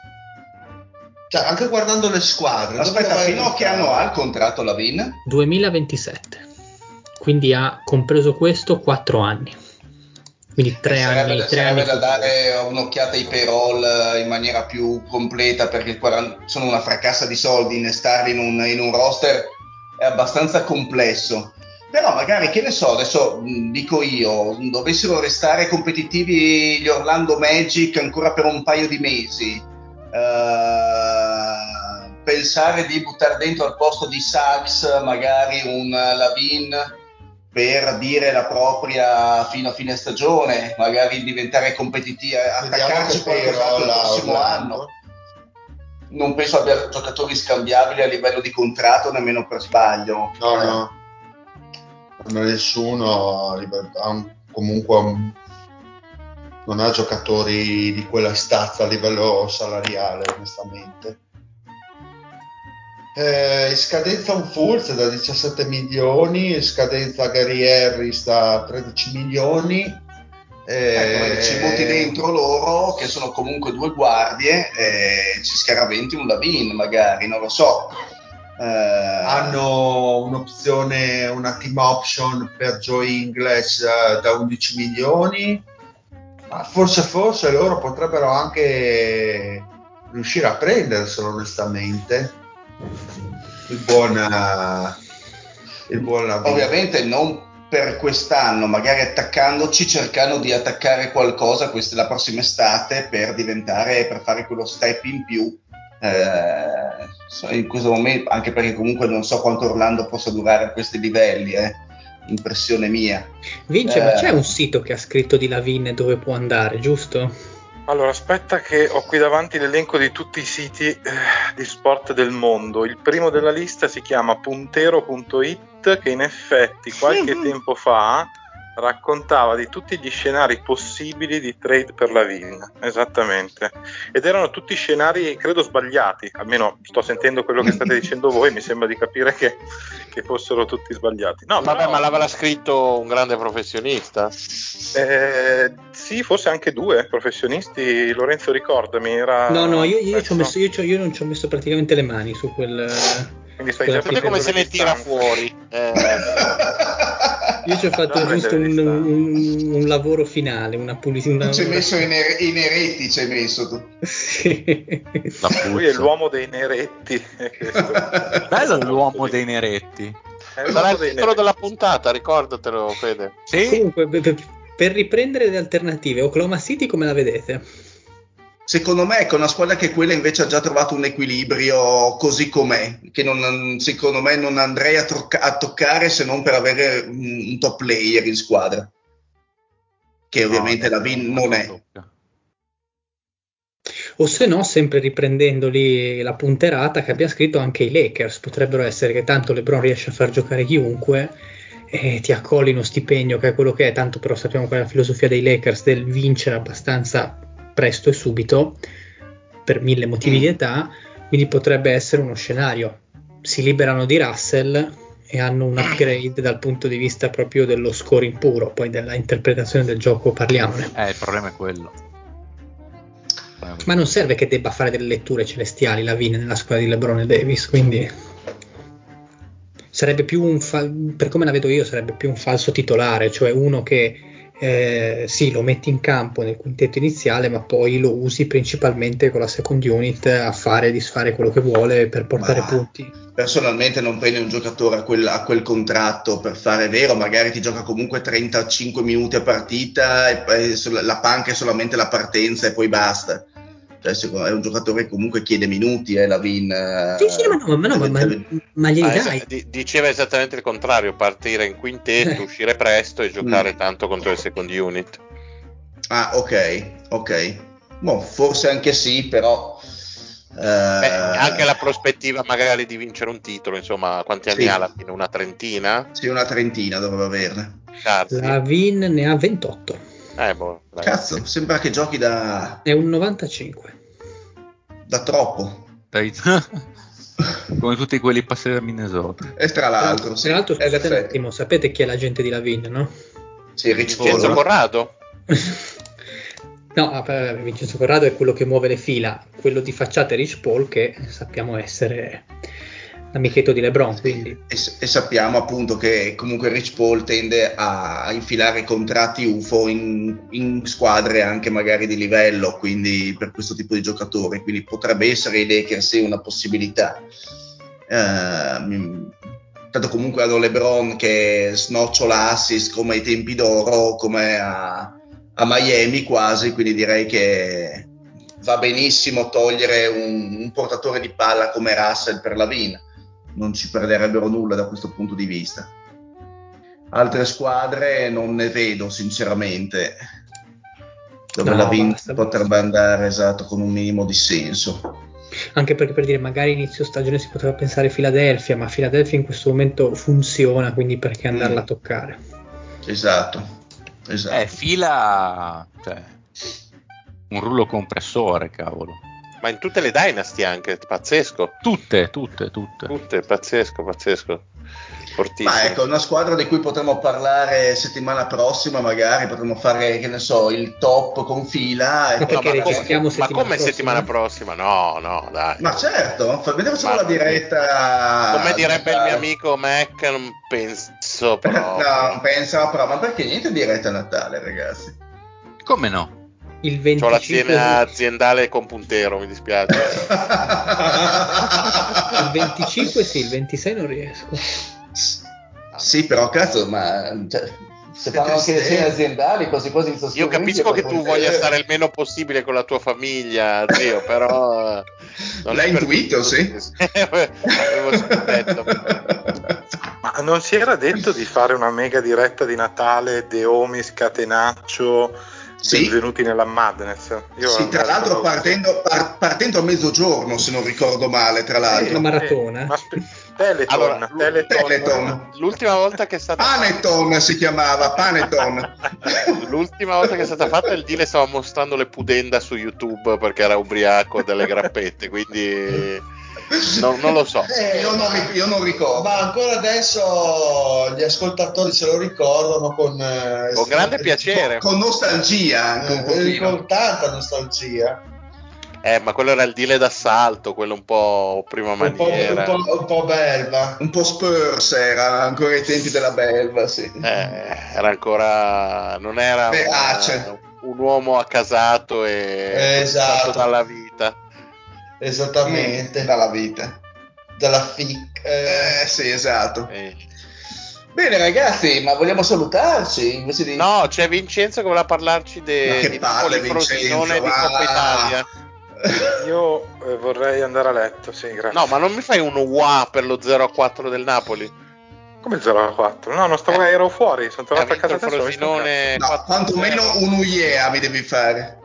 cioè, anche guardando le squadre. Aspetta, fino a che anno ha il contratto la Vin? 2027. Quindi ha compreso questo 4 anni. Quindi 3 anni. Tre anni da dare un'occhiata ai payroll eh, in maniera più completa perché sono una fracassa di soldi, innestarli in un, in un roster è abbastanza complesso. Però magari, che ne so, adesso dico io, dovessero restare competitivi gli Orlando Magic ancora per un paio di mesi, Uh, pensare di buttare dentro al posto di Sachs magari un Lavin per dire la propria fino a fine stagione, magari diventare competitivi, attaccarci qualcosa il prossimo anno. Non penso abbia giocatori scambiabili a livello di contratto nemmeno per sbaglio. No, no, nessuno ha un, comunque un non ha giocatori di quella stazza a livello salariale, onestamente. Eh, scadenza un Fulz da 17 milioni, scadenza Gary Harris da 13 milioni. Eh, ecco, ci butti dentro loro che sono comunque due guardie e ci scaraventi un Lavin magari, non lo so. Eh, hanno un'opzione, una team option per Joe Ingles uh, da 11 milioni ma forse, forse loro potrebbero anche riuscire a prenderselo onestamente. Il buon, il buon Ovviamente non per quest'anno, magari attaccandoci, cercando di attaccare qualcosa questa, la prossima estate per diventare, per fare quello step in più. Eh, in questo momento, anche perché comunque non so quanto Orlando possa durare a questi livelli. Eh impressione mia. Vince, eh, ma c'è un sito che ha scritto di Lavigne dove può andare, giusto? Allora, aspetta che ho qui davanti l'elenco di tutti i siti eh, di sport del mondo. Il primo della lista si chiama puntero.it che in effetti qualche tempo fa raccontava di tutti gli scenari possibili di trade per la Vigna, esattamente. Ed erano tutti scenari, credo, sbagliati, almeno sto sentendo quello che state dicendo voi, mi sembra di capire che, che fossero tutti sbagliati. No, Vabbè, però... ma l'aveva scritto un grande professionista? Eh, sì, forse anche due professionisti, Lorenzo ricordami, era... No, no, io, io, messo, io, io non ci ho messo praticamente le mani su quel... Quindi stai già come se ne tira fuori. Eh. Io ci ho fatto no, giusto un, un, un, lavoro finale, una pulizia. Ci hai messo i, ner- i neretti, ci hai messo tu. sì. Lui è l'uomo dei neretti. Bello l'uomo dei neretti. Sarà il titolo della puntata, ricordatelo, Fede. Sì? Comunque, per, per riprendere le alternative, Oklahoma City come la vedete? Secondo me è ecco, una squadra che quella invece ha già trovato un equilibrio così com'è, che non, secondo me non andrei a, tocca- a, toccare se non per avere un, un, top player in squadra, che no, ovviamente la VIN non è. O se no, sempre riprendendo lì la punterata che abbia scritto anche i Lakers, potrebbero essere che tanto LeBron riesce a far giocare chiunque e ti accolli stipendio che è quello che è, tanto però sappiamo qual è la filosofia dei Lakers del vincere abbastanza presto e subito per mille motivi mm. di età, quindi potrebbe essere uno scenario. Si liberano di Russell, e hanno un upgrade dal punto di vista proprio dello scoring puro, poi della interpretazione del gioco parliamone. Eh, il problema è quello. Ma non serve che debba fare delle letture celestiali la Vine nella squadra di LeBron e Davis, quindi sarebbe più un fa- per come la vedo io sarebbe più un falso titolare, cioè uno che eh, sì, lo metti in campo nel quintetto iniziale, ma poi lo usi principalmente con la second unit a fare e disfare quello che vuole per portare Ma punti. Personalmente non prendi un giocatore a quel, a quel contratto per fare vero, magari ti gioca comunque 35 minuti a partita e sol- la panca è solamente la partenza e poi basta. Cioè, è un giocatore che comunque chiede minuti, eh, la Vin. eh, Sì, sì, ma no, ma, no, ma, ma, ma glieli Ah, dai. es- di- diceva esattamente il contrario, partire in quintetto, Eh. uscire presto e giocare Mm. tanto contro le second unit. Ah, ok, ok. Boh, forse anche sì, però... eh, Beh, anche la prospettiva magari di vincere un titolo, insomma, quanti anni Sì. ha alla fine? Una trentina? Sì, una trentina dovrebbe averne. Cazzi. La Vin ne ha 28, Eh, boh. Cazzo, sembra che giochi da, è un 95. Da troppo. Dai- Come tutti quelli passati da Minnesota. E tra l'altro, sì, Tra l'altro, è scusate un attimo, sapete chi è l'agente di Lavin, no? Sì, Vincenzo. Corrado? no, ah, vabbè, Vincenzo Corrado è quello che muove le fila, quello di facciata è Rich Paul che sappiamo essere l'amichetto di LeBron, quindi. E, e sappiamo appunto che comunque Rich Paul tende a, infilare contratti UFO in, in squadre anche magari di livello, quindi per questo tipo di giocatori, quindi potrebbe essere i Lakers sì una possibilità. Mi- tanto comunque hanno LeBron che snocciola assist come ai tempi d'oro, come a, a Miami quasi, quindi direi che va benissimo togliere un, un portatore di palla come Russell per la Vin non ci perderebbero nulla da questo punto di vista. Altre squadre non ne vedo sinceramente dove No, la Vin basta, potrebbe basta. andare esatto con un minimo di senso. anche perché per dire magari inizio stagione si poteva pensare Philadelphia, ma Philadelphia in questo momento funziona, quindi perché andarla Mm. a toccare? Esatto. esatto. Eh, fila. Cioè, un rullo compressore, cavolo. Ma in tutte le Dynasty anche, pazzesco. Tutte, tutte, tutte. Tutte, pazzesco, pazzesco. Fortissimo. Ma ecco, una squadra di cui potremo parlare settimana prossima, magari potremo fare, che ne so, il top con fila. E Ma poi perché ma, come, ma settimana come prossima? settimana prossima? No, no, dai. Ma certo, vediamo solo Ma- la diretta. Come direbbe il mio amico Mac, non penso proprio. no, pensa però, ma perché niente diretta a Natale, ragazzi? Come no? Il C'ho 25 l'azienda aziendale con puntero, mi dispiace. il 25 sì, il 26 non riesco. sì, però cazzo, ma cioè, se fanno anche le cene aziendali, quasi quasi il Io capisco che tu voglia stare il meno possibile con la tua famiglia, zio, però... non L'hai intuito, sì? Avevo sospetto. Ma non si era detto di fare una mega diretta di Natale, De Omis, Catenaccio, Sì. benvenuti nella Madness? Io Sì, tra l'altro partendo, par- partendo a mezzogiorno, se non ricordo male, tra Una l'altro. maratona. Ma aspe- Teleton, Allora, Teleton, Teleton. L'ultima volta che è stata Paneton si chiamava, Paneton. L'ultima volta che è stata fatta il Dile stava mostrando le pudenda su YouTube perché era ubriaco delle grappette, quindi no- non lo so. Eh, Io non, io non ricordo. Ma ancora adesso gli ascoltatori se lo ricordano con, eh, Con grande piacere. Con nostalgia eh, con tanta nostalgia. Eh, ma quello era il Dile d'assalto, quello un po' prima Un po', un, maniera. po', un po' belva. Un po' Spurs era ancora ai tempi della belva, sì. Eh, era ancora non era un, un uomo accasato e Esatto. fatto dalla vita. Esattamente. Dalla vita. Dalla FIC. eh. Eh sì, esatto. Eh, Bene ragazzi, ma vogliamo salutarci invece di... No, c'è Vincenzo che voleva parlarci de, di palle, Napoli Frosinone di Coppa va. Italia. Io eh, vorrei andare a letto, sì, grazie. No, ma non mi fai un UA per lo 0 a 4 del Napoli? Come 0 a 4? No, non stavo, Eh. ero fuori, sono tornato a vinto casa Frosinone No, 4-0. quantomeno un UIEA mi devi fare.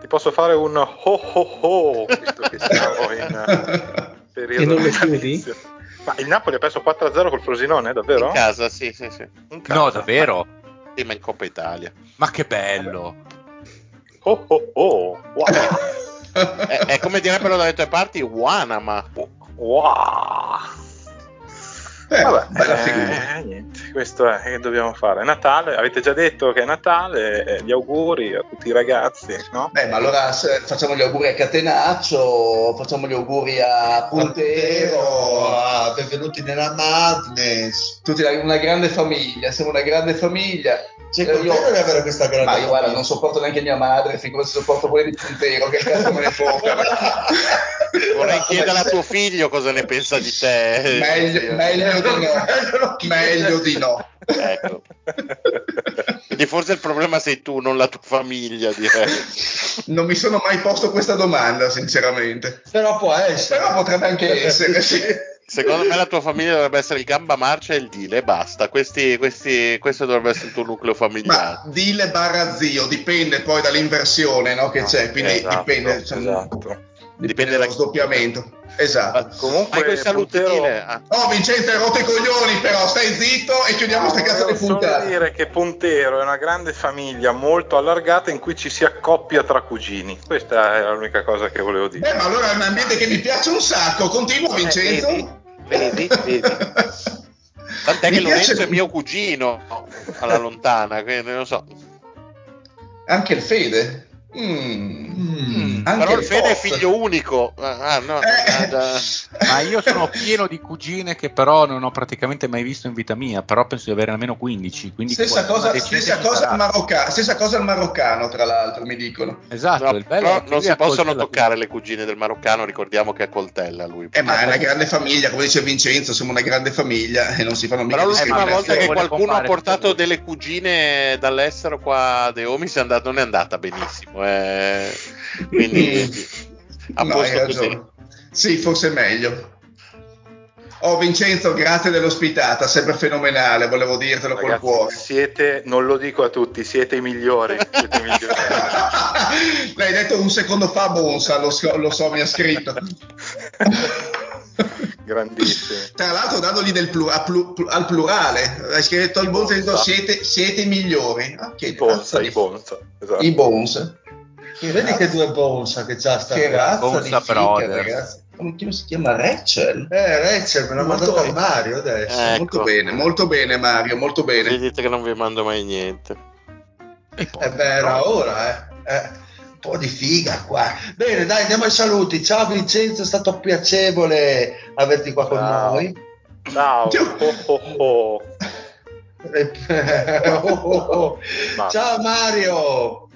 Ti posso fare un ho ho ho, visto che siamo in eh, periodo E non lo natalizio. Ma il Napoli ha perso 4-0 col Frosinone, davvero? In casa, sì, sì, sì. In casa. No, davvero? Sì, ma in Coppa Italia. Ma che bello! Oh oh oh, wow. È, è come direbbero dalle tue parti, Wanama. wow. Eh, Vabbè, bella eh, figura. niente, questo è che dobbiamo fare. È Natale, avete già detto che è Natale, eh, gli auguri a tutti i ragazzi, no? Beh, ma allora facciamo gli auguri a Catenaccio, facciamo gli auguri a Puntero, a benvenuti nella Madness. tutti una grande famiglia, siamo una grande famiglia. Sei Eh, io- contento di avere questa grande Ma io guarda, non sopporto neanche mia madre, figurati se sopporto quelli di Puntero, che cazzo me ne foca. Vorrei chiedere a tuo figlio cosa ne pensa di te. meglio, meglio di no, meglio di no. Ecco. Quindi forse il problema sei tu, non la tua famiglia, direi. Non mi sono mai posto questa domanda, sinceramente. Però può essere. Però potrebbe anche essere, sì. Secondo me la tua famiglia dovrebbe essere il gamba marcia e il dile e basta. Questi, questi, questo dovrebbe essere il tuo nucleo familiare. Ma dile barra zio, dipende poi dall'inversione no, che c'è, quindi Esatto, dipende, cioè, esatto. dipende Dipende da dallo sdoppiamento. Esatto. Comunque, Fai quei saluti Puntero- dile. Ah, Oh Vincenzo, hai rotto i coglioni però, stai zitto e chiudiamo queste cazzo di solo puntate. dire che Puntero è una grande famiglia molto allargata in cui ci si accoppia tra cugini. Questa è l'unica cosa che volevo dire. Beh, ma allora è un ambiente che mi piace un sacco. Continua Eh, Vincenzo. Vedi, vedi. Tant'è Mi che Lorenzo piace- è mio cugino alla lontana, quindi non so. Anche il Fede. Mm. Mm. Anche Però il Fede è figlio unico. Ah, no, Eh. ah, da- Ma io sono pieno di cugine che però non ho praticamente mai visto in vita mia, però penso di avere almeno 15. Quindi Stessa cosa, stessa, cosa marocca- stessa cosa al maroccano, tra l'altro, mi dicono. Esatto, No, il bello però è che non si possono toccare le cugine del maroccano, ricordiamo che a coltella lui. Eh, ma è una grande famiglia, come dice Vincenzo, siamo una grande famiglia e non si fanno mica Però l'ultima ma volta che qualcuno ha portato delle cugine dall'estero qua a è andato- non è andata benissimo. Eh. Quindi a No, posto così. Sì, forse è meglio. Oh Vincenzo, grazie dell'ospitata, sempre fenomenale, volevo dirtelo col Ragazzi, cuore. siete, non lo dico a tutti, siete i migliori. Siete i migliori. L'hai detto un secondo fa, Bonsa, lo so, lo so, mi ha scritto. Grandissimi. Tra l'altro dandogli del plu- plu- plu- al plurale, hai scritto il Bonsa Bonsa. siete, siete i migliori. Ah, che I Bonza, i di- Bonza. Esatto. I Bonsa. Vedi che due bonsa che c'ha sta Che razza Bonsa ragazzi. Come si chiama? Rachel? Eh, Rachel me l'ha Molto mandato bene. Mario adesso. Eh, Molto Ecco. bene, molto bene Mario, molto bene. Vedete che non vi mando mai niente. E poi, Eh beh, era ora, eh. Eh, Un po' di figa qua. Bene, dai, andiamo ai saluti. Ciao Vincenzo, è stato piacevole averti qua con Ciao. noi. Ciao. Oh, oh, oh. Eh, oh, oh, oh. Ciao Mario.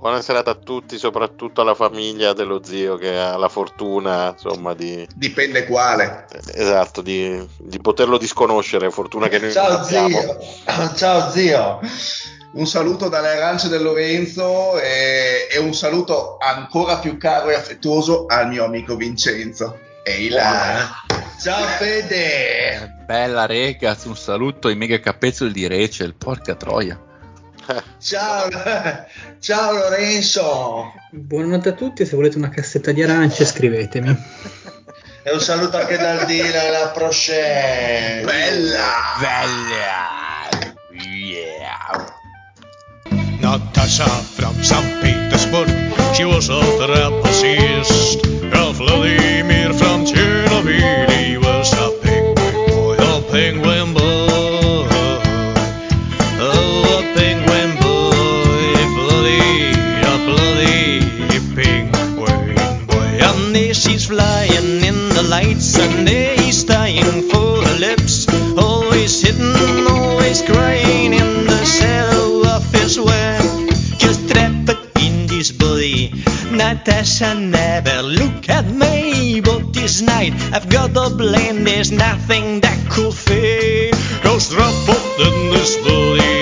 Buona serata a tutti, soprattutto alla famiglia dello zio che ha la fortuna, insomma, di, Dipende quale. esatto, di, di poterlo disconoscere. Fortuna che noi non Ciao zio. Ciao zio. Un saluto dalle arance del Lorenzo e, e un saluto ancora più caro e affettuoso al mio amico Vincenzo. Ehi là. Ciao Fede. bella ragazzi, un saluto ai mega capezzoli di Rachel, porca troia. Ciao, ciao Lorenzo. Buonanotte a tutti, se volete una cassetta di arance scrivetemi. E un saluto anche dal dire alla prochaine. Bella. Bella! Yeah! Natasha from St. Petersburg, she was a trapezist. Uh, Vladimir Natasha never look at me, but this night I've got a blame. There's nothing that could fade. Cause trapped in this body.